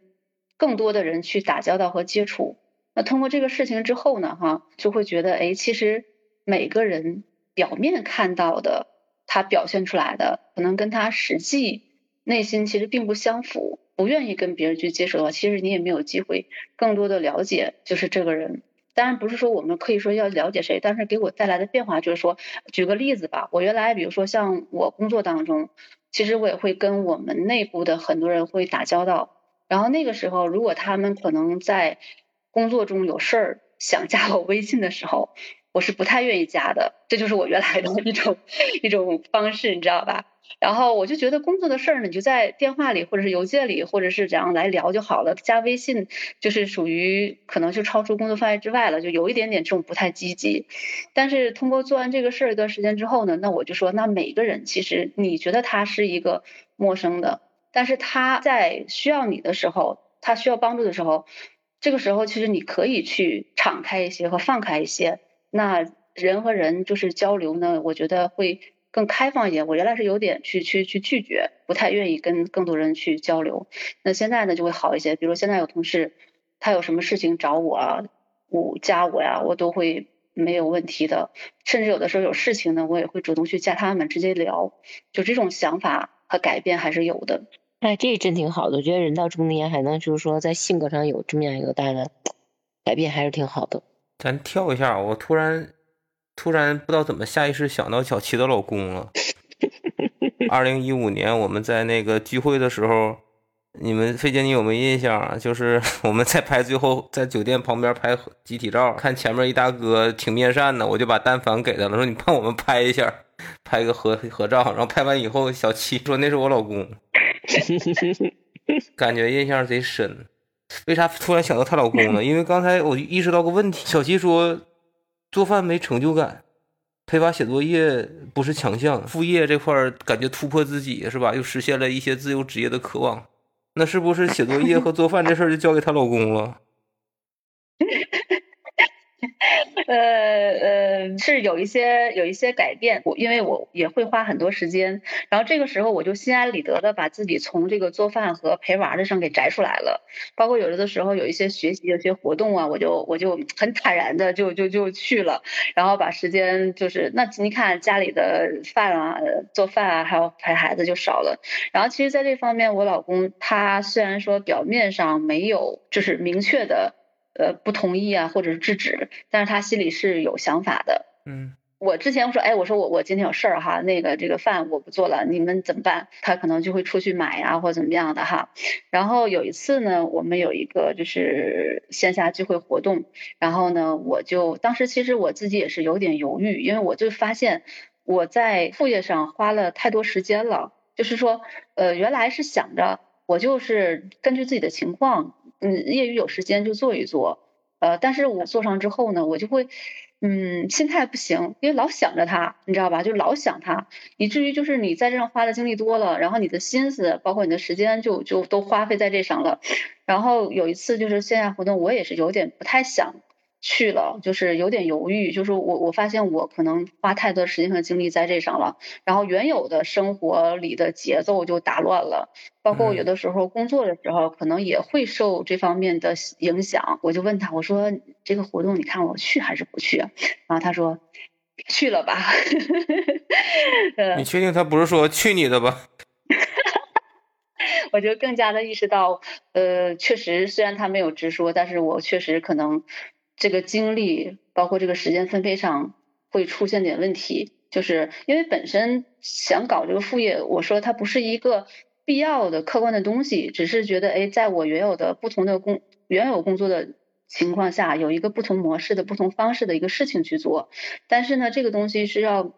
更多的人去打交道和接触。那通过这个事情之后呢，哈，就会觉得，哎，其实每个人表面看到的，他表现出来的，可能跟他实际内心其实并不相符。不愿意跟别人去接触的话，其实你也没有机会更多的了解，就是这个人。当然不是说我们可以说要了解谁，但是给我带来的变化就是说，举个例子吧，我原来比如说像我工作当中，其实我也会跟我们内部的很多人会打交道，然后那个时候如果他们可能在工作中有事儿想加我微信的时候，我是不太愿意加的，这就是我原来的一种一种方式，你知道吧？然后我就觉得工作的事儿呢，你就在电话里或者是邮件里，或者是怎样来聊就好了。加微信就是属于可能就超出工作范围之外了，就有一点点这种不太积极。但是通过做完这个事儿一段时间之后呢，那我就说，那每个人其实你觉得他是一个陌生的。但是他在需要你的时候，他需要帮助的时候，这个时候其实你可以去敞开一些和放开一些。那人和人就是交流呢，我觉得会更开放一点。我原来是有点去去去拒绝，不太愿意跟更多人去交流。那现在呢就会好一些。比如现在有同事，他有什么事情找我，我加我呀，我都会。没有问题的，甚至有的时候有事情呢，我也会主动去加他们直接聊，就这种想法和改变还是有的。哎，这真挺好的，我觉得人到中年还能就是说在性格上有这么样一个大的改变，还是挺好的。咱跳一下，我突然突然不知道怎么下意识想到小七的老公了。二零一五年我们在那个聚会的时候。你们费姐，你有没有印象啊？就是 我们在拍，最后在酒店旁边拍集体照，看前面一大哥挺面善的，我就把单反给他了，说你帮我们拍一下，拍个合合照。然后拍完以后，小七说那是我老公，感觉印象贼深。为啥突然想到她老公呢？因为刚才我意识到个问题，小七说做饭没成就感，陪娃写作业不是强项，副业这块感觉突破自己是吧？又实现了一些自由职业的渴望。那是不是写作业和做饭这事儿就交给她老公了？呃呃，是有一些有一些改变，我因为我也会花很多时间，然后这个时候我就心安理得的把自己从这个做饭和陪娃的上给摘出来了，包括有的的时候有一些学习有些活动啊，我就我就很坦然的就就就去了，然后把时间就是那你看家里的饭啊做饭啊还有陪孩子就少了，然后其实在这方面我老公他虽然说表面上没有就是明确的。呃，不同意啊，或者是制止，但是他心里是有想法的。嗯，我之前我说，哎，我说我我今天有事儿哈，那个这个饭我不做了，你们怎么办？他可能就会出去买呀，或者怎么样的哈。然后有一次呢，我们有一个就是线下聚会活动，然后呢，我就当时其实我自己也是有点犹豫，因为我就发现我在副业上花了太多时间了，就是说，呃，原来是想着我就是根据自己的情况。嗯，业余有时间就做一做，呃，但是我做上之后呢，我就会，嗯，心态不行，因为老想着他，你知道吧？就老想他，以至于就是你在这上花的精力多了，然后你的心思，包括你的时间，就就都花费在这上了。然后有一次就是线下活动，我也是有点不太想。去了，就是有点犹豫，就是我我发现我可能花太多时间和精力在这上了，然后原有的生活里的节奏就打乱了，包括我有的时候工作的时候，可能也会受这方面的影响。我就问他，我说这个活动你看我去还是不去？然后他说去了吧。你确定他不是说去你的吧？我就更加的意识到，呃，确实虽然他没有直说，但是我确实可能。这个精力包括这个时间分配上会出现点问题，就是因为本身想搞这个副业，我说它不是一个必要的客观的东西，只是觉得哎，在我原有的不同的工原有工作的情况下，有一个不同模式的不同方式的一个事情去做，但是呢，这个东西是要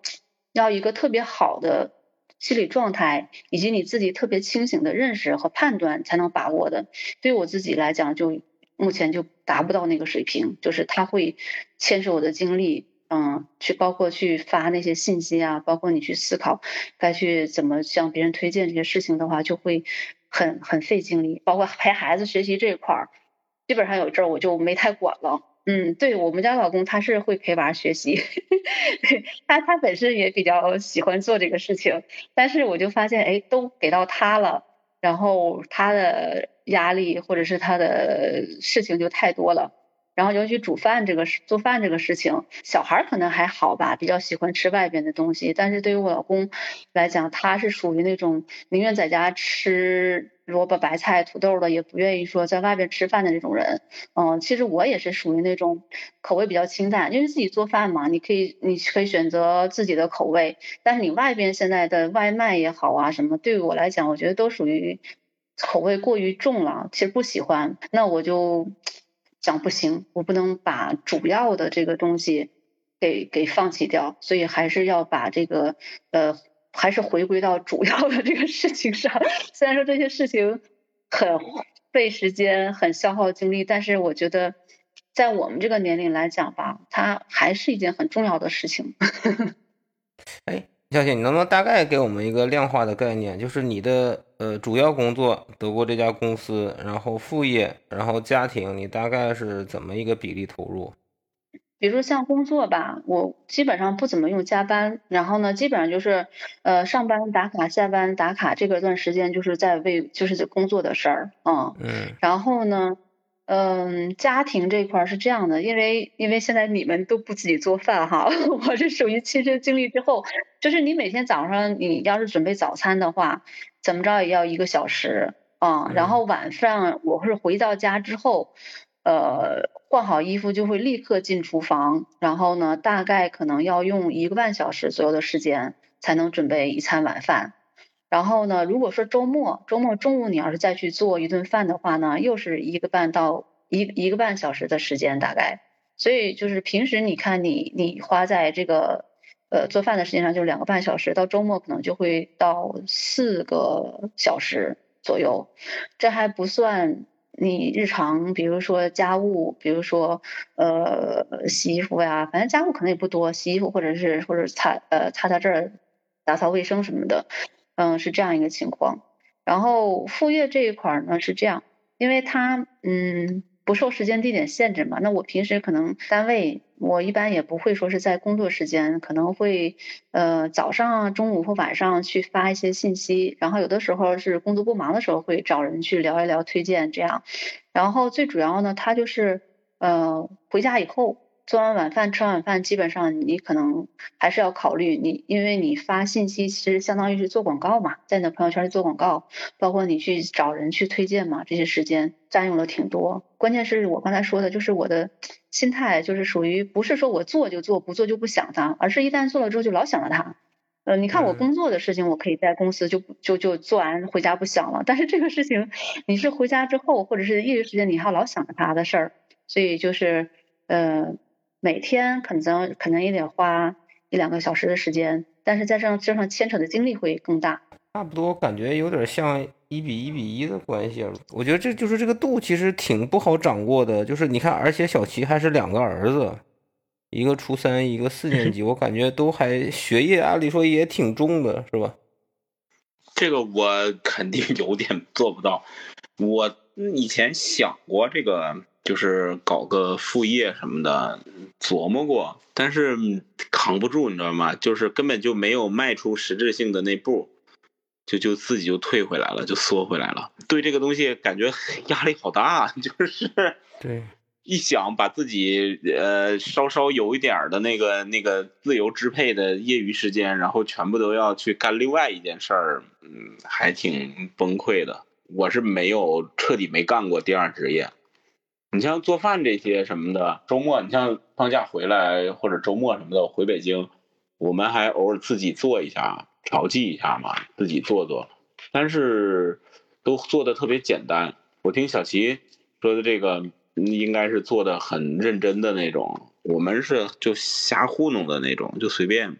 要一个特别好的心理状态，以及你自己特别清醒的认识和判断才能把握的。对我自己来讲，就。目前就达不到那个水平，就是他会牵涉我的精力，嗯，去包括去发那些信息啊，包括你去思考该去怎么向别人推荐这些事情的话，就会很很费精力。包括陪孩子学习这一块儿，基本上有阵儿我就没太管了。嗯，对我们家老公他是会陪娃学习，他他本身也比较喜欢做这个事情，但是我就发现，哎，都给到他了，然后他的。压力或者是他的事情就太多了，然后尤其煮饭这个事，做饭这个事情，小孩可能还好吧，比较喜欢吃外边的东西，但是对于我老公来讲，他是属于那种宁愿在家吃萝卜白菜土豆的，也不愿意说在外边吃饭的那种人。嗯，其实我也是属于那种口味比较清淡，因为自己做饭嘛，你可以你可以选择自己的口味，但是你外边现在的外卖也好啊什么，对于我来讲，我觉得都属于。口味过于重了，其实不喜欢，那我就讲不行，我不能把主要的这个东西给给放弃掉，所以还是要把这个呃，还是回归到主要的这个事情上。虽然说这些事情很费时间、很消耗精力，但是我觉得在我们这个年龄来讲吧，它还是一件很重要的事情。哎。小姐，你能不能大概给我们一个量化的概念？就是你的呃主要工作德国这家公司，然后副业，然后家庭，你大概是怎么一个比例投入？比如说像工作吧，我基本上不怎么用加班，然后呢，基本上就是呃上班打卡，下班打卡，这个段时间就是在为就是工作的事儿，嗯，嗯，然后呢。嗯，家庭这块是这样的，因为因为现在你们都不自己做饭哈，我是属于亲身经历之后，就是你每天早上你要是准备早餐的话，怎么着也要一个小时啊，然后晚上我是回到家之后，呃，换好衣服就会立刻进厨房，然后呢，大概可能要用一个半小时左右的时间才能准备一餐晚饭。然后呢，如果说周末周末中午你要是再去做一顿饭的话呢，又是一个半到一一个半小时的时间大概。所以就是平时你看你你花在这个呃做饭的时间上就是两个半小时，到周末可能就会到四个小时左右。这还不算你日常，比如说家务，比如说呃洗衣服呀，反正家务可能也不多，洗衣服或者是或者擦呃擦擦这儿，打扫卫生什么的。嗯，是这样一个情况。然后副业这一块儿呢是这样，因为他嗯不受时间地点限制嘛。那我平时可能单位，我一般也不会说是在工作时间，可能会呃早上、中午或晚上去发一些信息。然后有的时候是工作不忙的时候，会找人去聊一聊推荐这样。然后最主要呢，他就是呃回家以后。做完晚饭，吃完晚饭，基本上你可能还是要考虑你，因为你发信息其实相当于是做广告嘛，在你的朋友圈里做广告，包括你去找人去推荐嘛，这些时间占用了挺多。关键是我刚才说的，就是我的心态就是属于不是说我做就做，不做就不想它，而是一旦做了之后就老想着它。呃，你看我工作的事情，我可以在公司就就就做完回家不想了，但是这个事情你是回家之后或者是业余时间，你还老想着它的事儿，所以就是呃。每天可能可能也得花一两个小时的时间，但是在这这上牵扯的精力会更大。差不多，感觉有点像一比一比一的关系了。我觉得这就是这个度其实挺不好掌握的。就是你看，而且小齐还是两个儿子，一个初三，一个四年级，我感觉都还学业，按理说也挺重的，是吧？这个我肯定有点做不到。我以前想过这个。就是搞个副业什么的，琢磨过，但是扛不住，你知道吗？就是根本就没有迈出实质性的那步，就就自己就退回来了，就缩回来了。对这个东西感觉压力好大，就是对一想把自己呃稍稍有一点的那个那个自由支配的业余时间，然后全部都要去干另外一件事儿，嗯，还挺崩溃的。我是没有彻底没干过第二职业。你像做饭这些什么的，周末你像放假回来或者周末什么的回北京，我们还偶尔自己做一下，调剂一下嘛，自己做做，但是都做的特别简单。我听小齐说的这个应该是做的很认真的那种，我们是就瞎糊弄的那种，就随便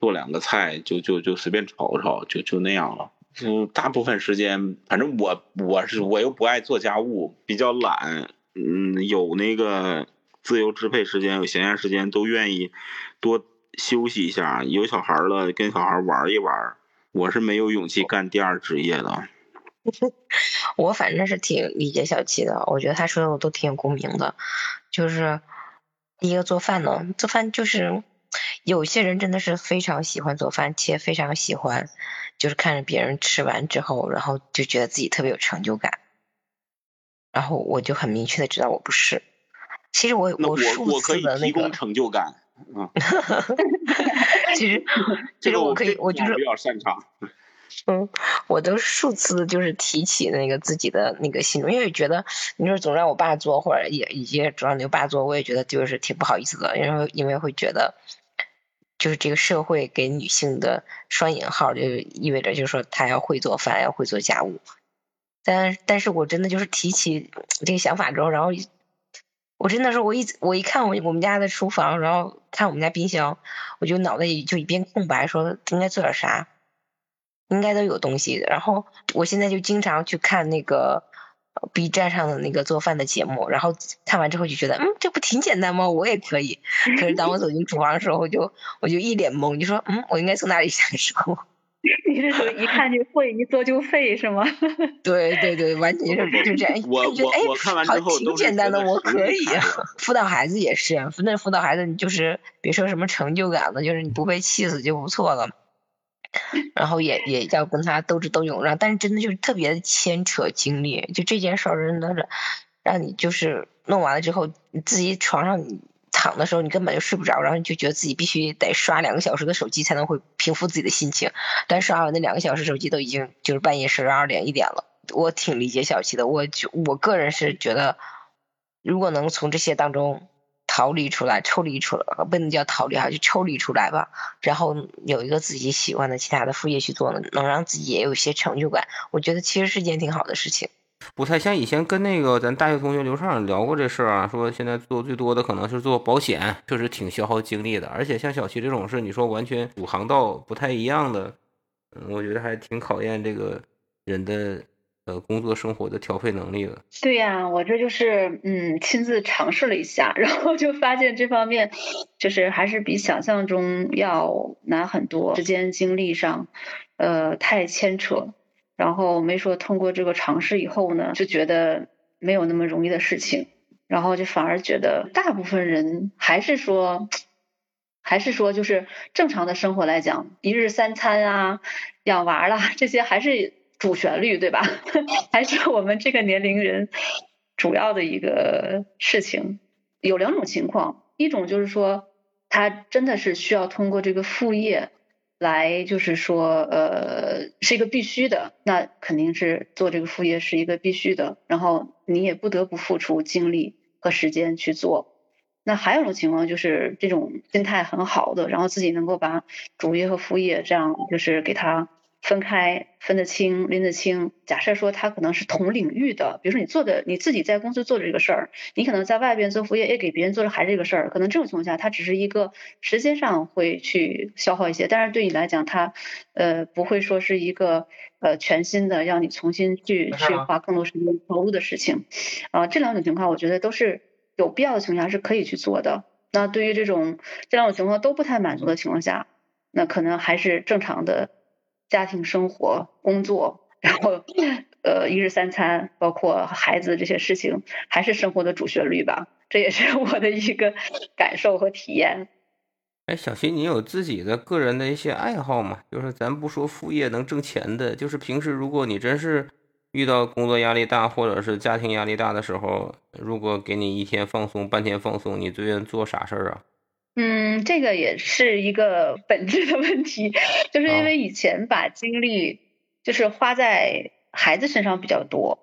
做两个菜，就就就随便炒炒，就就那样了。就大部分时间，反正我我是我又不爱做家务，比较懒。嗯，有那个自由支配时间，有闲暇时间，都愿意多休息一下。有小孩了，跟小孩玩一玩。我是没有勇气干第二职业的。我反正是挺理解小七的，我觉得他说的我都挺有共鸣的。就是第一个做饭呢，做饭就是有些人真的是非常喜欢做饭，且非常喜欢，就是看着别人吃完之后，然后就觉得自己特别有成就感。然后我就很明确的知道我不是，其实我我数次的那个成就感，嗯，其实其实我可以，我就是比较擅长，嗯，我都数次就是提起那个自己的那个心中，因为觉得你说总让我爸做，或者也也总让你爸做，我也觉得就是挺不好意思的，因为因为会觉得，就是这个社会给女性的双引号，就意味着就是说她要会做饭，要会做家务。但但是我真的就是提起这个想法之后，然后我真的是我一我一看我我们家的厨房，然后看我们家冰箱，我就脑袋里就一片空白，说应该做点啥，应该都有东西。然后我现在就经常去看那个 B 站上的那个做饭的节目，然后看完之后就觉得，嗯，这不挺简单吗？我也可以。可是当我走进厨房的时候，我就我就一脸懵，就说，嗯，我应该从哪里下手？你是说一看就会，一做就废是吗？对对对，完全是就这样。我我我看完之后挺简单的，我可以。辅导孩子也是，那辅导孩子你就是别说什么成就感了，就是你不被气死就不错了。然后也也要跟他斗智斗勇，然后但是真的就是特别的牵扯精力，就这件事儿真的是让你就是弄完了之后，你自己床上躺的时候你根本就睡不着，然后你就觉得自己必须得刷两个小时的手机才能会平复自己的心情，但刷完那两个小时手机都已经就是半夜十二点一点了，我挺理解小七的，我就我个人是觉得，如果能从这些当中。逃离出来，抽离出来，不能叫逃离哈，就抽离出来吧。然后有一个自己喜欢的其他的副业去做呢，能让自己也有一些成就感。我觉得其实是件挺好的事情。不太像以前跟那个咱大学同学刘畅聊过这事儿啊，说现在做最多的可能是做保险，确实挺消耗精力的。而且像小齐这种事，你说完全主航道不太一样的，嗯，我觉得还挺考验这个人的。呃，工作生活的调配能力的。对呀，我这就是嗯，亲自尝试了一下，然后就发现这方面就是还是比想象中要难很多，时间精力上呃太牵扯。然后没说通过这个尝试以后呢，就觉得没有那么容易的事情，然后就反而觉得大部分人还是说，还是说就是正常的生活来讲，一日三餐啊，养娃啦这些还是。主旋律对吧？还是我们这个年龄人主要的一个事情。有两种情况，一种就是说他真的是需要通过这个副业来，就是说呃是一个必须的，那肯定是做这个副业是一个必须的，然后你也不得不付出精力和时间去做。那还有一种情况就是这种心态很好的，然后自己能够把主业和副业这样就是给他。分开分得清拎得清。假设说他可能是同领域的，比如说你做的你自己在公司做的这个事儿，你可能在外边做副业也给别人做的还是这个事儿，可能这种情况下，它只是一个时间上会去消耗一些，但是对你来讲，它呃不会说是一个呃全新的让你重新去去花更多时间投入的事情。啊，这两种情况我觉得都是有必要的情况下是可以去做的。那对于这种这两种情况都不太满足的情况下，那可能还是正常的。家庭生活、工作，然后呃一日三餐，包括孩子这些事情，还是生活的主旋律吧。这也是我的一个感受和体验。哎，小新，你有自己的个人的一些爱好吗？就是咱不说副业能挣钱的，就是平时如果你真是遇到工作压力大或者是家庭压力大的时候，如果给你一天放松、半天放松，你最愿做啥事儿啊？嗯，这个也是一个 本质的问题，就是因为以前把精力就是花在孩子身上比较多，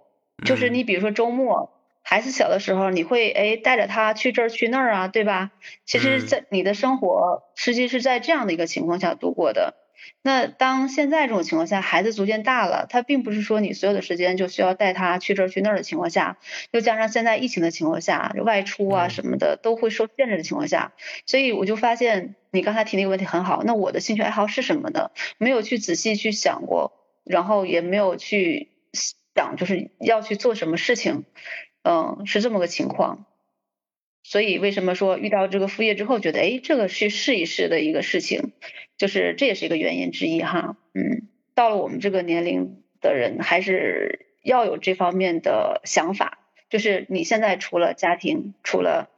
就是你比如说周末孩子小的时候，你会哎带着他去这儿去那儿啊，对吧？其实，在你的生活实际是在这样的一个情况下度过的。那当现在这种情况下，孩子逐渐大了，他并不是说你所有的时间就需要带他去这儿去那儿的情况下，又加上现在疫情的情况下，外出啊什么的都会受限制的情况下，所以我就发现你刚才提那个问题很好。那我的兴趣爱好是什么呢？没有去仔细去想过，然后也没有去想就是要去做什么事情，嗯，是这么个情况。所以为什么说遇到这个副业之后，觉得哎，这个去试一试的一个事情，就是这也是一个原因之一哈。嗯，到了我们这个年龄的人，还是要有这方面的想法。就是你现在除了家庭，除了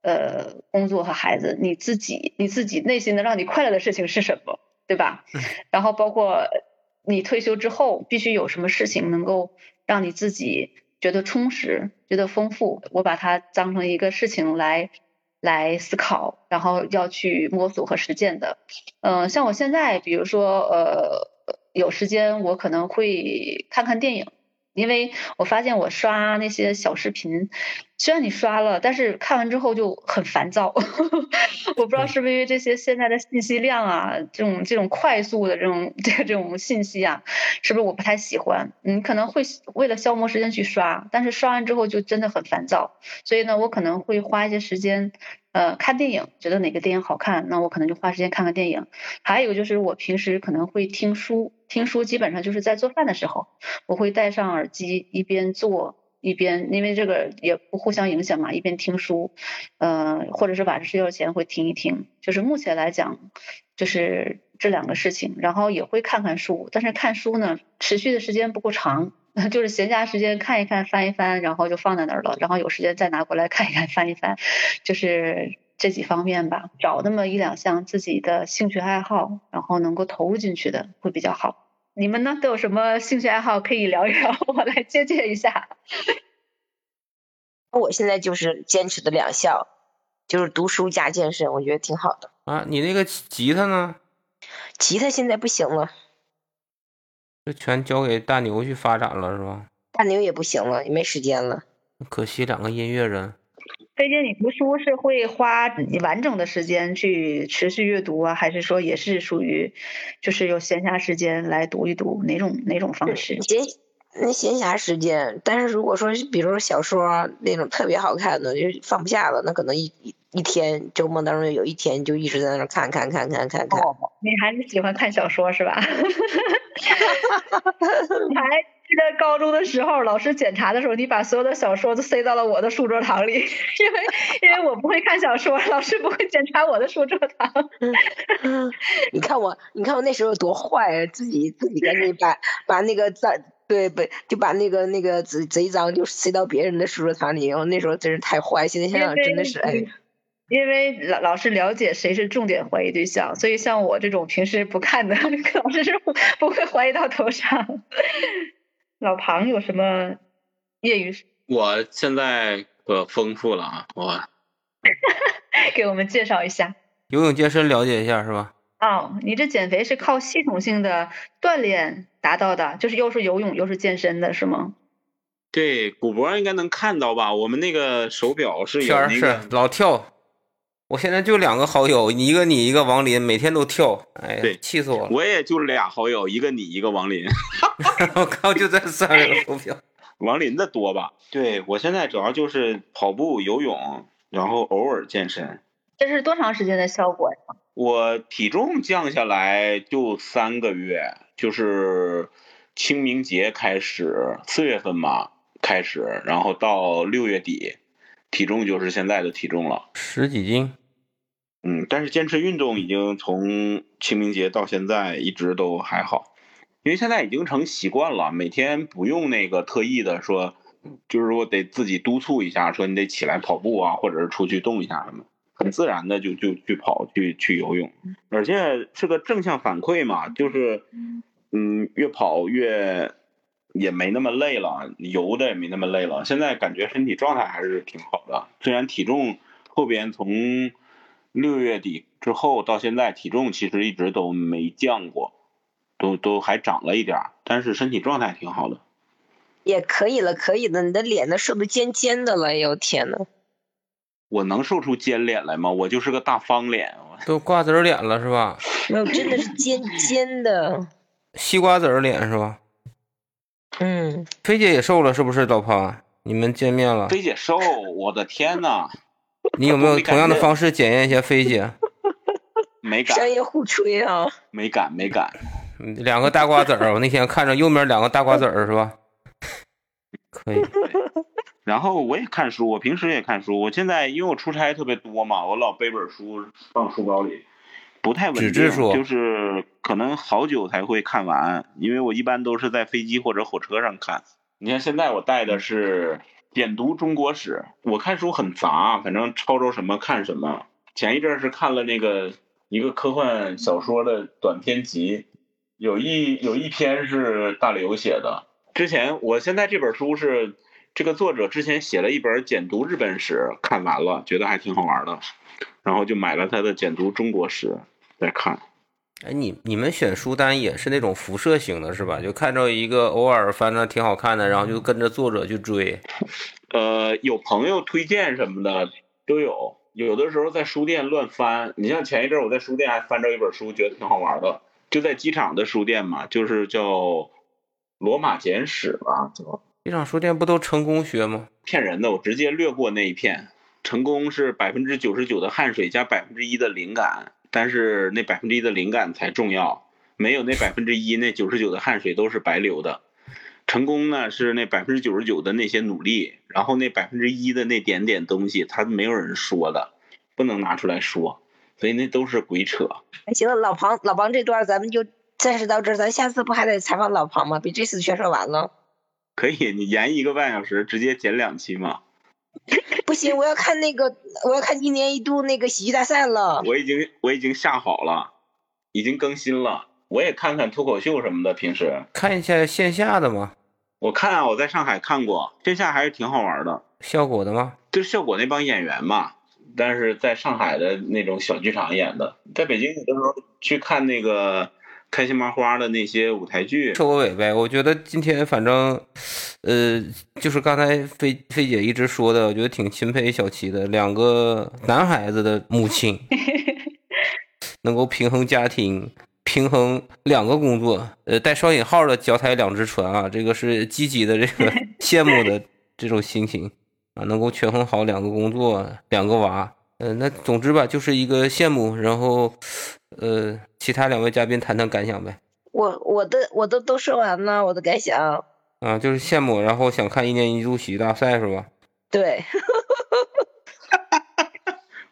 呃工作和孩子，你自己你自己内心的让你快乐的事情是什么，对吧？然后包括你退休之后，必须有什么事情能够让你自己。觉得充实，觉得丰富，我把它当成一个事情来来思考，然后要去摸索和实践的。嗯，像我现在，比如说，呃，有时间我可能会看看电影。因为我发现我刷那些小视频，虽然你刷了，但是看完之后就很烦躁。我不知道是不是因为这些现在的信息量啊，这种这种快速的这种这个 这种信息啊，是不是我不太喜欢？你可能会为了消磨时间去刷，但是刷完之后就真的很烦躁。所以呢，我可能会花一些时间。呃，看电影，觉得哪个电影好看，那我可能就花时间看看电影。还有就是我平时可能会听书，听书基本上就是在做饭的时候，我会戴上耳机，一边做一边因为这个也不互相影响嘛，一边听书，呃，或者是晚上睡觉前会听一听。就是目前来讲，就是这两个事情，然后也会看看书，但是看书呢，持续的时间不够长，就是闲暇时间看一看、翻一翻，然后就放在那儿了，然后有时间再拿过来看一看、翻一翻，就是这几方面吧，找那么一两项自己的兴趣爱好，然后能够投入进去的会比较好。你们呢都有什么兴趣爱好可以聊一聊？我来借鉴一下。我现在就是坚持的两项，就是读书加健身，我觉得挺好的。啊，你那个吉他呢？吉他现在不行了，就全交给大牛去发展了，是吧？大牛也不行了，也没时间了。可惜两个音乐人。飞姐，你读书是会花完整的时间去持续阅读啊，还是说也是属于就是有闲暇时间来读一读哪种哪种方式？闲那闲暇时间，但是如果说比如说小说那种特别好看的，就放不下了，那可能一一一天周末当中有一天就一直在那看看看看看看。哦，你还是喜欢看小说是吧？你还记得高中的时候，老师检查的时候，你把所有的小说都塞到了我的书桌堂里，因为因为我不会看小说，老师不会检查我的书桌堂。你看我，你看我那时候多坏啊！自己自己赶紧把 把那个脏，对不？就把那个那个贼贼脏就塞到别人的书桌堂里，然后那时候真是太坏。现在想想真的是哎。因为老老师了解谁是重点怀疑对象，所以像我这种平时不看的，老师是不会怀疑到头上。老庞有什么业余？我现在可丰富了啊！我 给我们介绍一下。游泳健身了解一下是吧？哦，你这减肥是靠系统性的锻炼达到的，就是又是游泳又是健身的是吗？对，古博应该能看到吧？我们那个手表是有那个老跳。我现在就两个好友，一个你，一个王林，每天都跳，哎，对，气死我了。我也就俩好友，一个你，一个王林。我靠，就这三个投票，王林的多吧？对我现在主要就是跑步、游泳，然后偶尔健身。这是多长时间的效果呀？我体重降下来就三个月，就是清明节开始，四月份嘛开始，然后到六月底。体重就是现在的体重了，十几斤。嗯，但是坚持运动已经从清明节到现在一直都还好，因为现在已经成习惯了，每天不用那个特意的说，就是说得自己督促一下，说你得起来跑步啊，或者是出去动一下什么，很自然的就就去跑去去游泳，而且是个正向反馈嘛，就是嗯，越跑越。也没那么累了，游的也没那么累了。现在感觉身体状态还是挺好的。虽然体重后边从六月底之后到现在，体重其实一直都没降过，都都还长了一点儿但是身体状态挺好的。也可以了，可以的。你的脸都瘦的尖尖的了，哎呦天呐。我能瘦出尖脸来吗？我就是个大方脸。都瓜子脸了是吧？没有，真的是尖尖的。西瓜子脸是吧？嗯，菲姐也瘦了，是不是老婆？你们见面了？菲姐瘦，我的天呐！你有没有同样的方式检验一下菲姐？没敢。商业互吹啊！没敢，没敢。两个大瓜子儿，我那天看着右面两个大瓜子儿是吧？可以。然后我也看书，我平时也看书。我现在因为我出差特别多嘛，我老背本书放书包里。不太稳定，就是可能好久才会看完，因为我一般都是在飞机或者火车上看。你看现在我带的是《点读中国史》，我看书很杂，反正抄着什么看什么。前一阵是看了那个一个科幻小说的短篇集，有一有一篇是大刘写的。之前我现在这本书是这个作者之前写了一本《简读日本史》，看完了觉得还挺好玩的，然后就买了他的《简读中国史》。在看，哎，你你们选书单也是那种辐射型的，是吧？就看着一个偶尔翻着挺好看的，然后就跟着作者去追。呃，有朋友推荐什么的都有，有的时候在书店乱翻。你像前一阵我在书店还翻着一本书，觉得挺好玩的，就在机场的书店嘛，就是叫《罗马简史》吧？机场书店不都成功学吗？骗人的，我直接略过那一片。成功是百分之九十九的汗水加百分之一的灵感。但是那百分之一的灵感才重要，没有那百分之一，那九十九的汗水都是白流的。成功呢是那百分之九十九的那些努力，然后那百分之一的那点点东西，他没有人说的，不能拿出来说，所以那都是鬼扯。行了，老庞，老庞这段咱们就暂时到这儿，咱下次不还得采访老庞吗？比这次全说完了。可以，你延一个半小时，直接剪两期嘛。不行，我要看那个，我要看一年一度那个喜剧大赛了。我已经我已经下好了，已经更新了。我也看看脱口秀什么的，平时看一下线下的吗？我看啊，我在上海看过，线下还是挺好玩的。效果的吗？就是效果那帮演员嘛，但是在上海的那种小剧场演的，在北京有的时候去看那个开心麻花的那些舞台剧。收个尾呗，我觉得今天反正，呃，就是刚才飞飞姐一直说的，我觉得挺钦佩小齐的，两个男孩子的母亲，能够平衡家庭。平衡两个工作，呃，带双引号的脚踩两只船啊，这个是积极的，这个 羡慕的这种心情啊，能够权衡好两个工作，两个娃，嗯，那总之吧，就是一个羡慕。然后，呃，其他两位嘉宾谈谈感想呗。我我的我都都说完了，我的感想啊，就是羡慕，然后想看一年一度喜剧大赛是吧？对。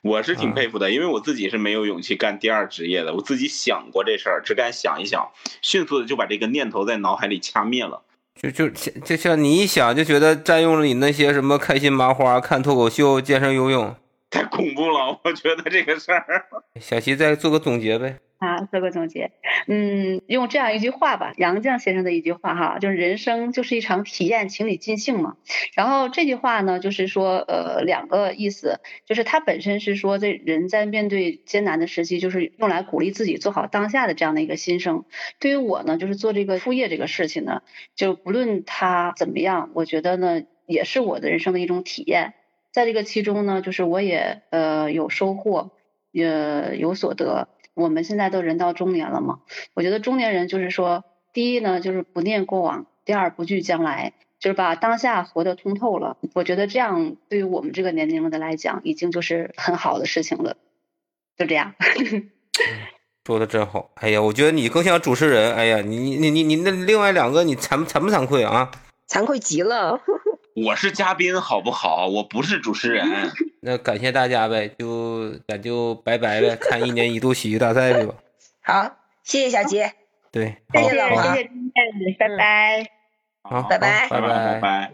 我是挺佩服的，因为我自己是没有勇气干第二职业的。我自己想过这事儿，只敢想一想，迅速的就把这个念头在脑海里掐灭了。就就就像你一想就觉得占用了你那些什么开心麻花、看脱口秀、健身游泳，太恐怖了。我觉得这个事儿，小齐再做个总结呗。啊，做个总结，嗯，用这样一句话吧，杨绛先生的一句话哈，就是人生就是一场体验，请你尽兴嘛。然后这句话呢，就是说，呃，两个意思，就是他本身是说，这人在面对艰难的时期，就是用来鼓励自己做好当下的这样的一个心声。对于我呢，就是做这个副业这个事情呢，就不论他怎么样，我觉得呢，也是我的人生的一种体验。在这个其中呢，就是我也呃有收获，也有所得。我们现在都人到中年了嘛，我觉得中年人就是说，第一呢就是不念过往，第二不惧将来，就是把当下活得通透了。我觉得这样对于我们这个年龄的来讲，已经就是很好的事情了。就这样，说的真好。哎呀，我觉得你更像主持人。哎呀，你你你你你那另外两个，你惭惭不惭愧啊？惭愧极了。我是嘉宾，好不好？我不是主持人。那感谢大家呗，就咱就拜拜呗，看一年一度喜剧大赛去吧。好，谢谢小杰。对，谢谢老谢谢拜拜。好，拜拜，拜拜，拜拜。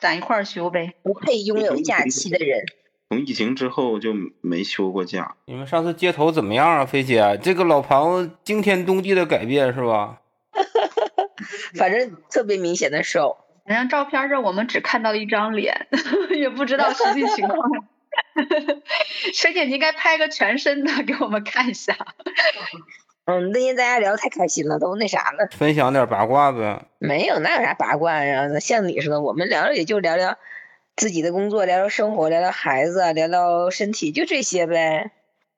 咱一块儿休呗。不配拥有假期的人。从疫情之后就没休过假。你们上次接头怎么样啊，飞姐？这个老庞惊天动地的改变是吧？反正特别明显的瘦。反正照片上我们只看到一张脸，也不知道实际情况。水姐，你应该拍个全身的给我们看一下。嗯，那天大家聊太开心了，都那啥了。分享点八卦呗。没有，哪有啥八卦呀？像你似的，我们聊聊也就聊聊。自己的工作，聊聊生活，聊聊孩子，聊聊身体，就这些呗。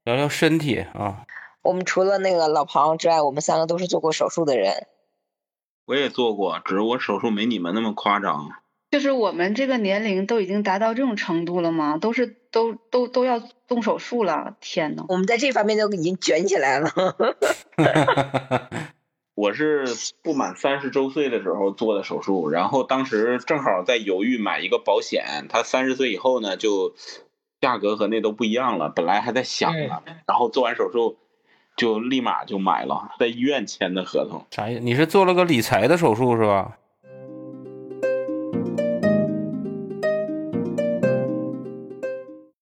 聊聊身体啊。我们除了那个老庞之外，我们三个都是做过手术的人。我也做过，只是我手术没你们那么夸张。就是我们这个年龄都已经达到这种程度了吗？都是都都都要动手术了？天呐，我们在这方面都已经卷起来了。我是不满三十周岁的时候做的手术，然后当时正好在犹豫买一个保险，他三十岁以后呢就价格和那都不一样了。本来还在想呢，然后做完手术就立马就买了，在医院签的合同。啥意思？你是做了个理财的手术是吧？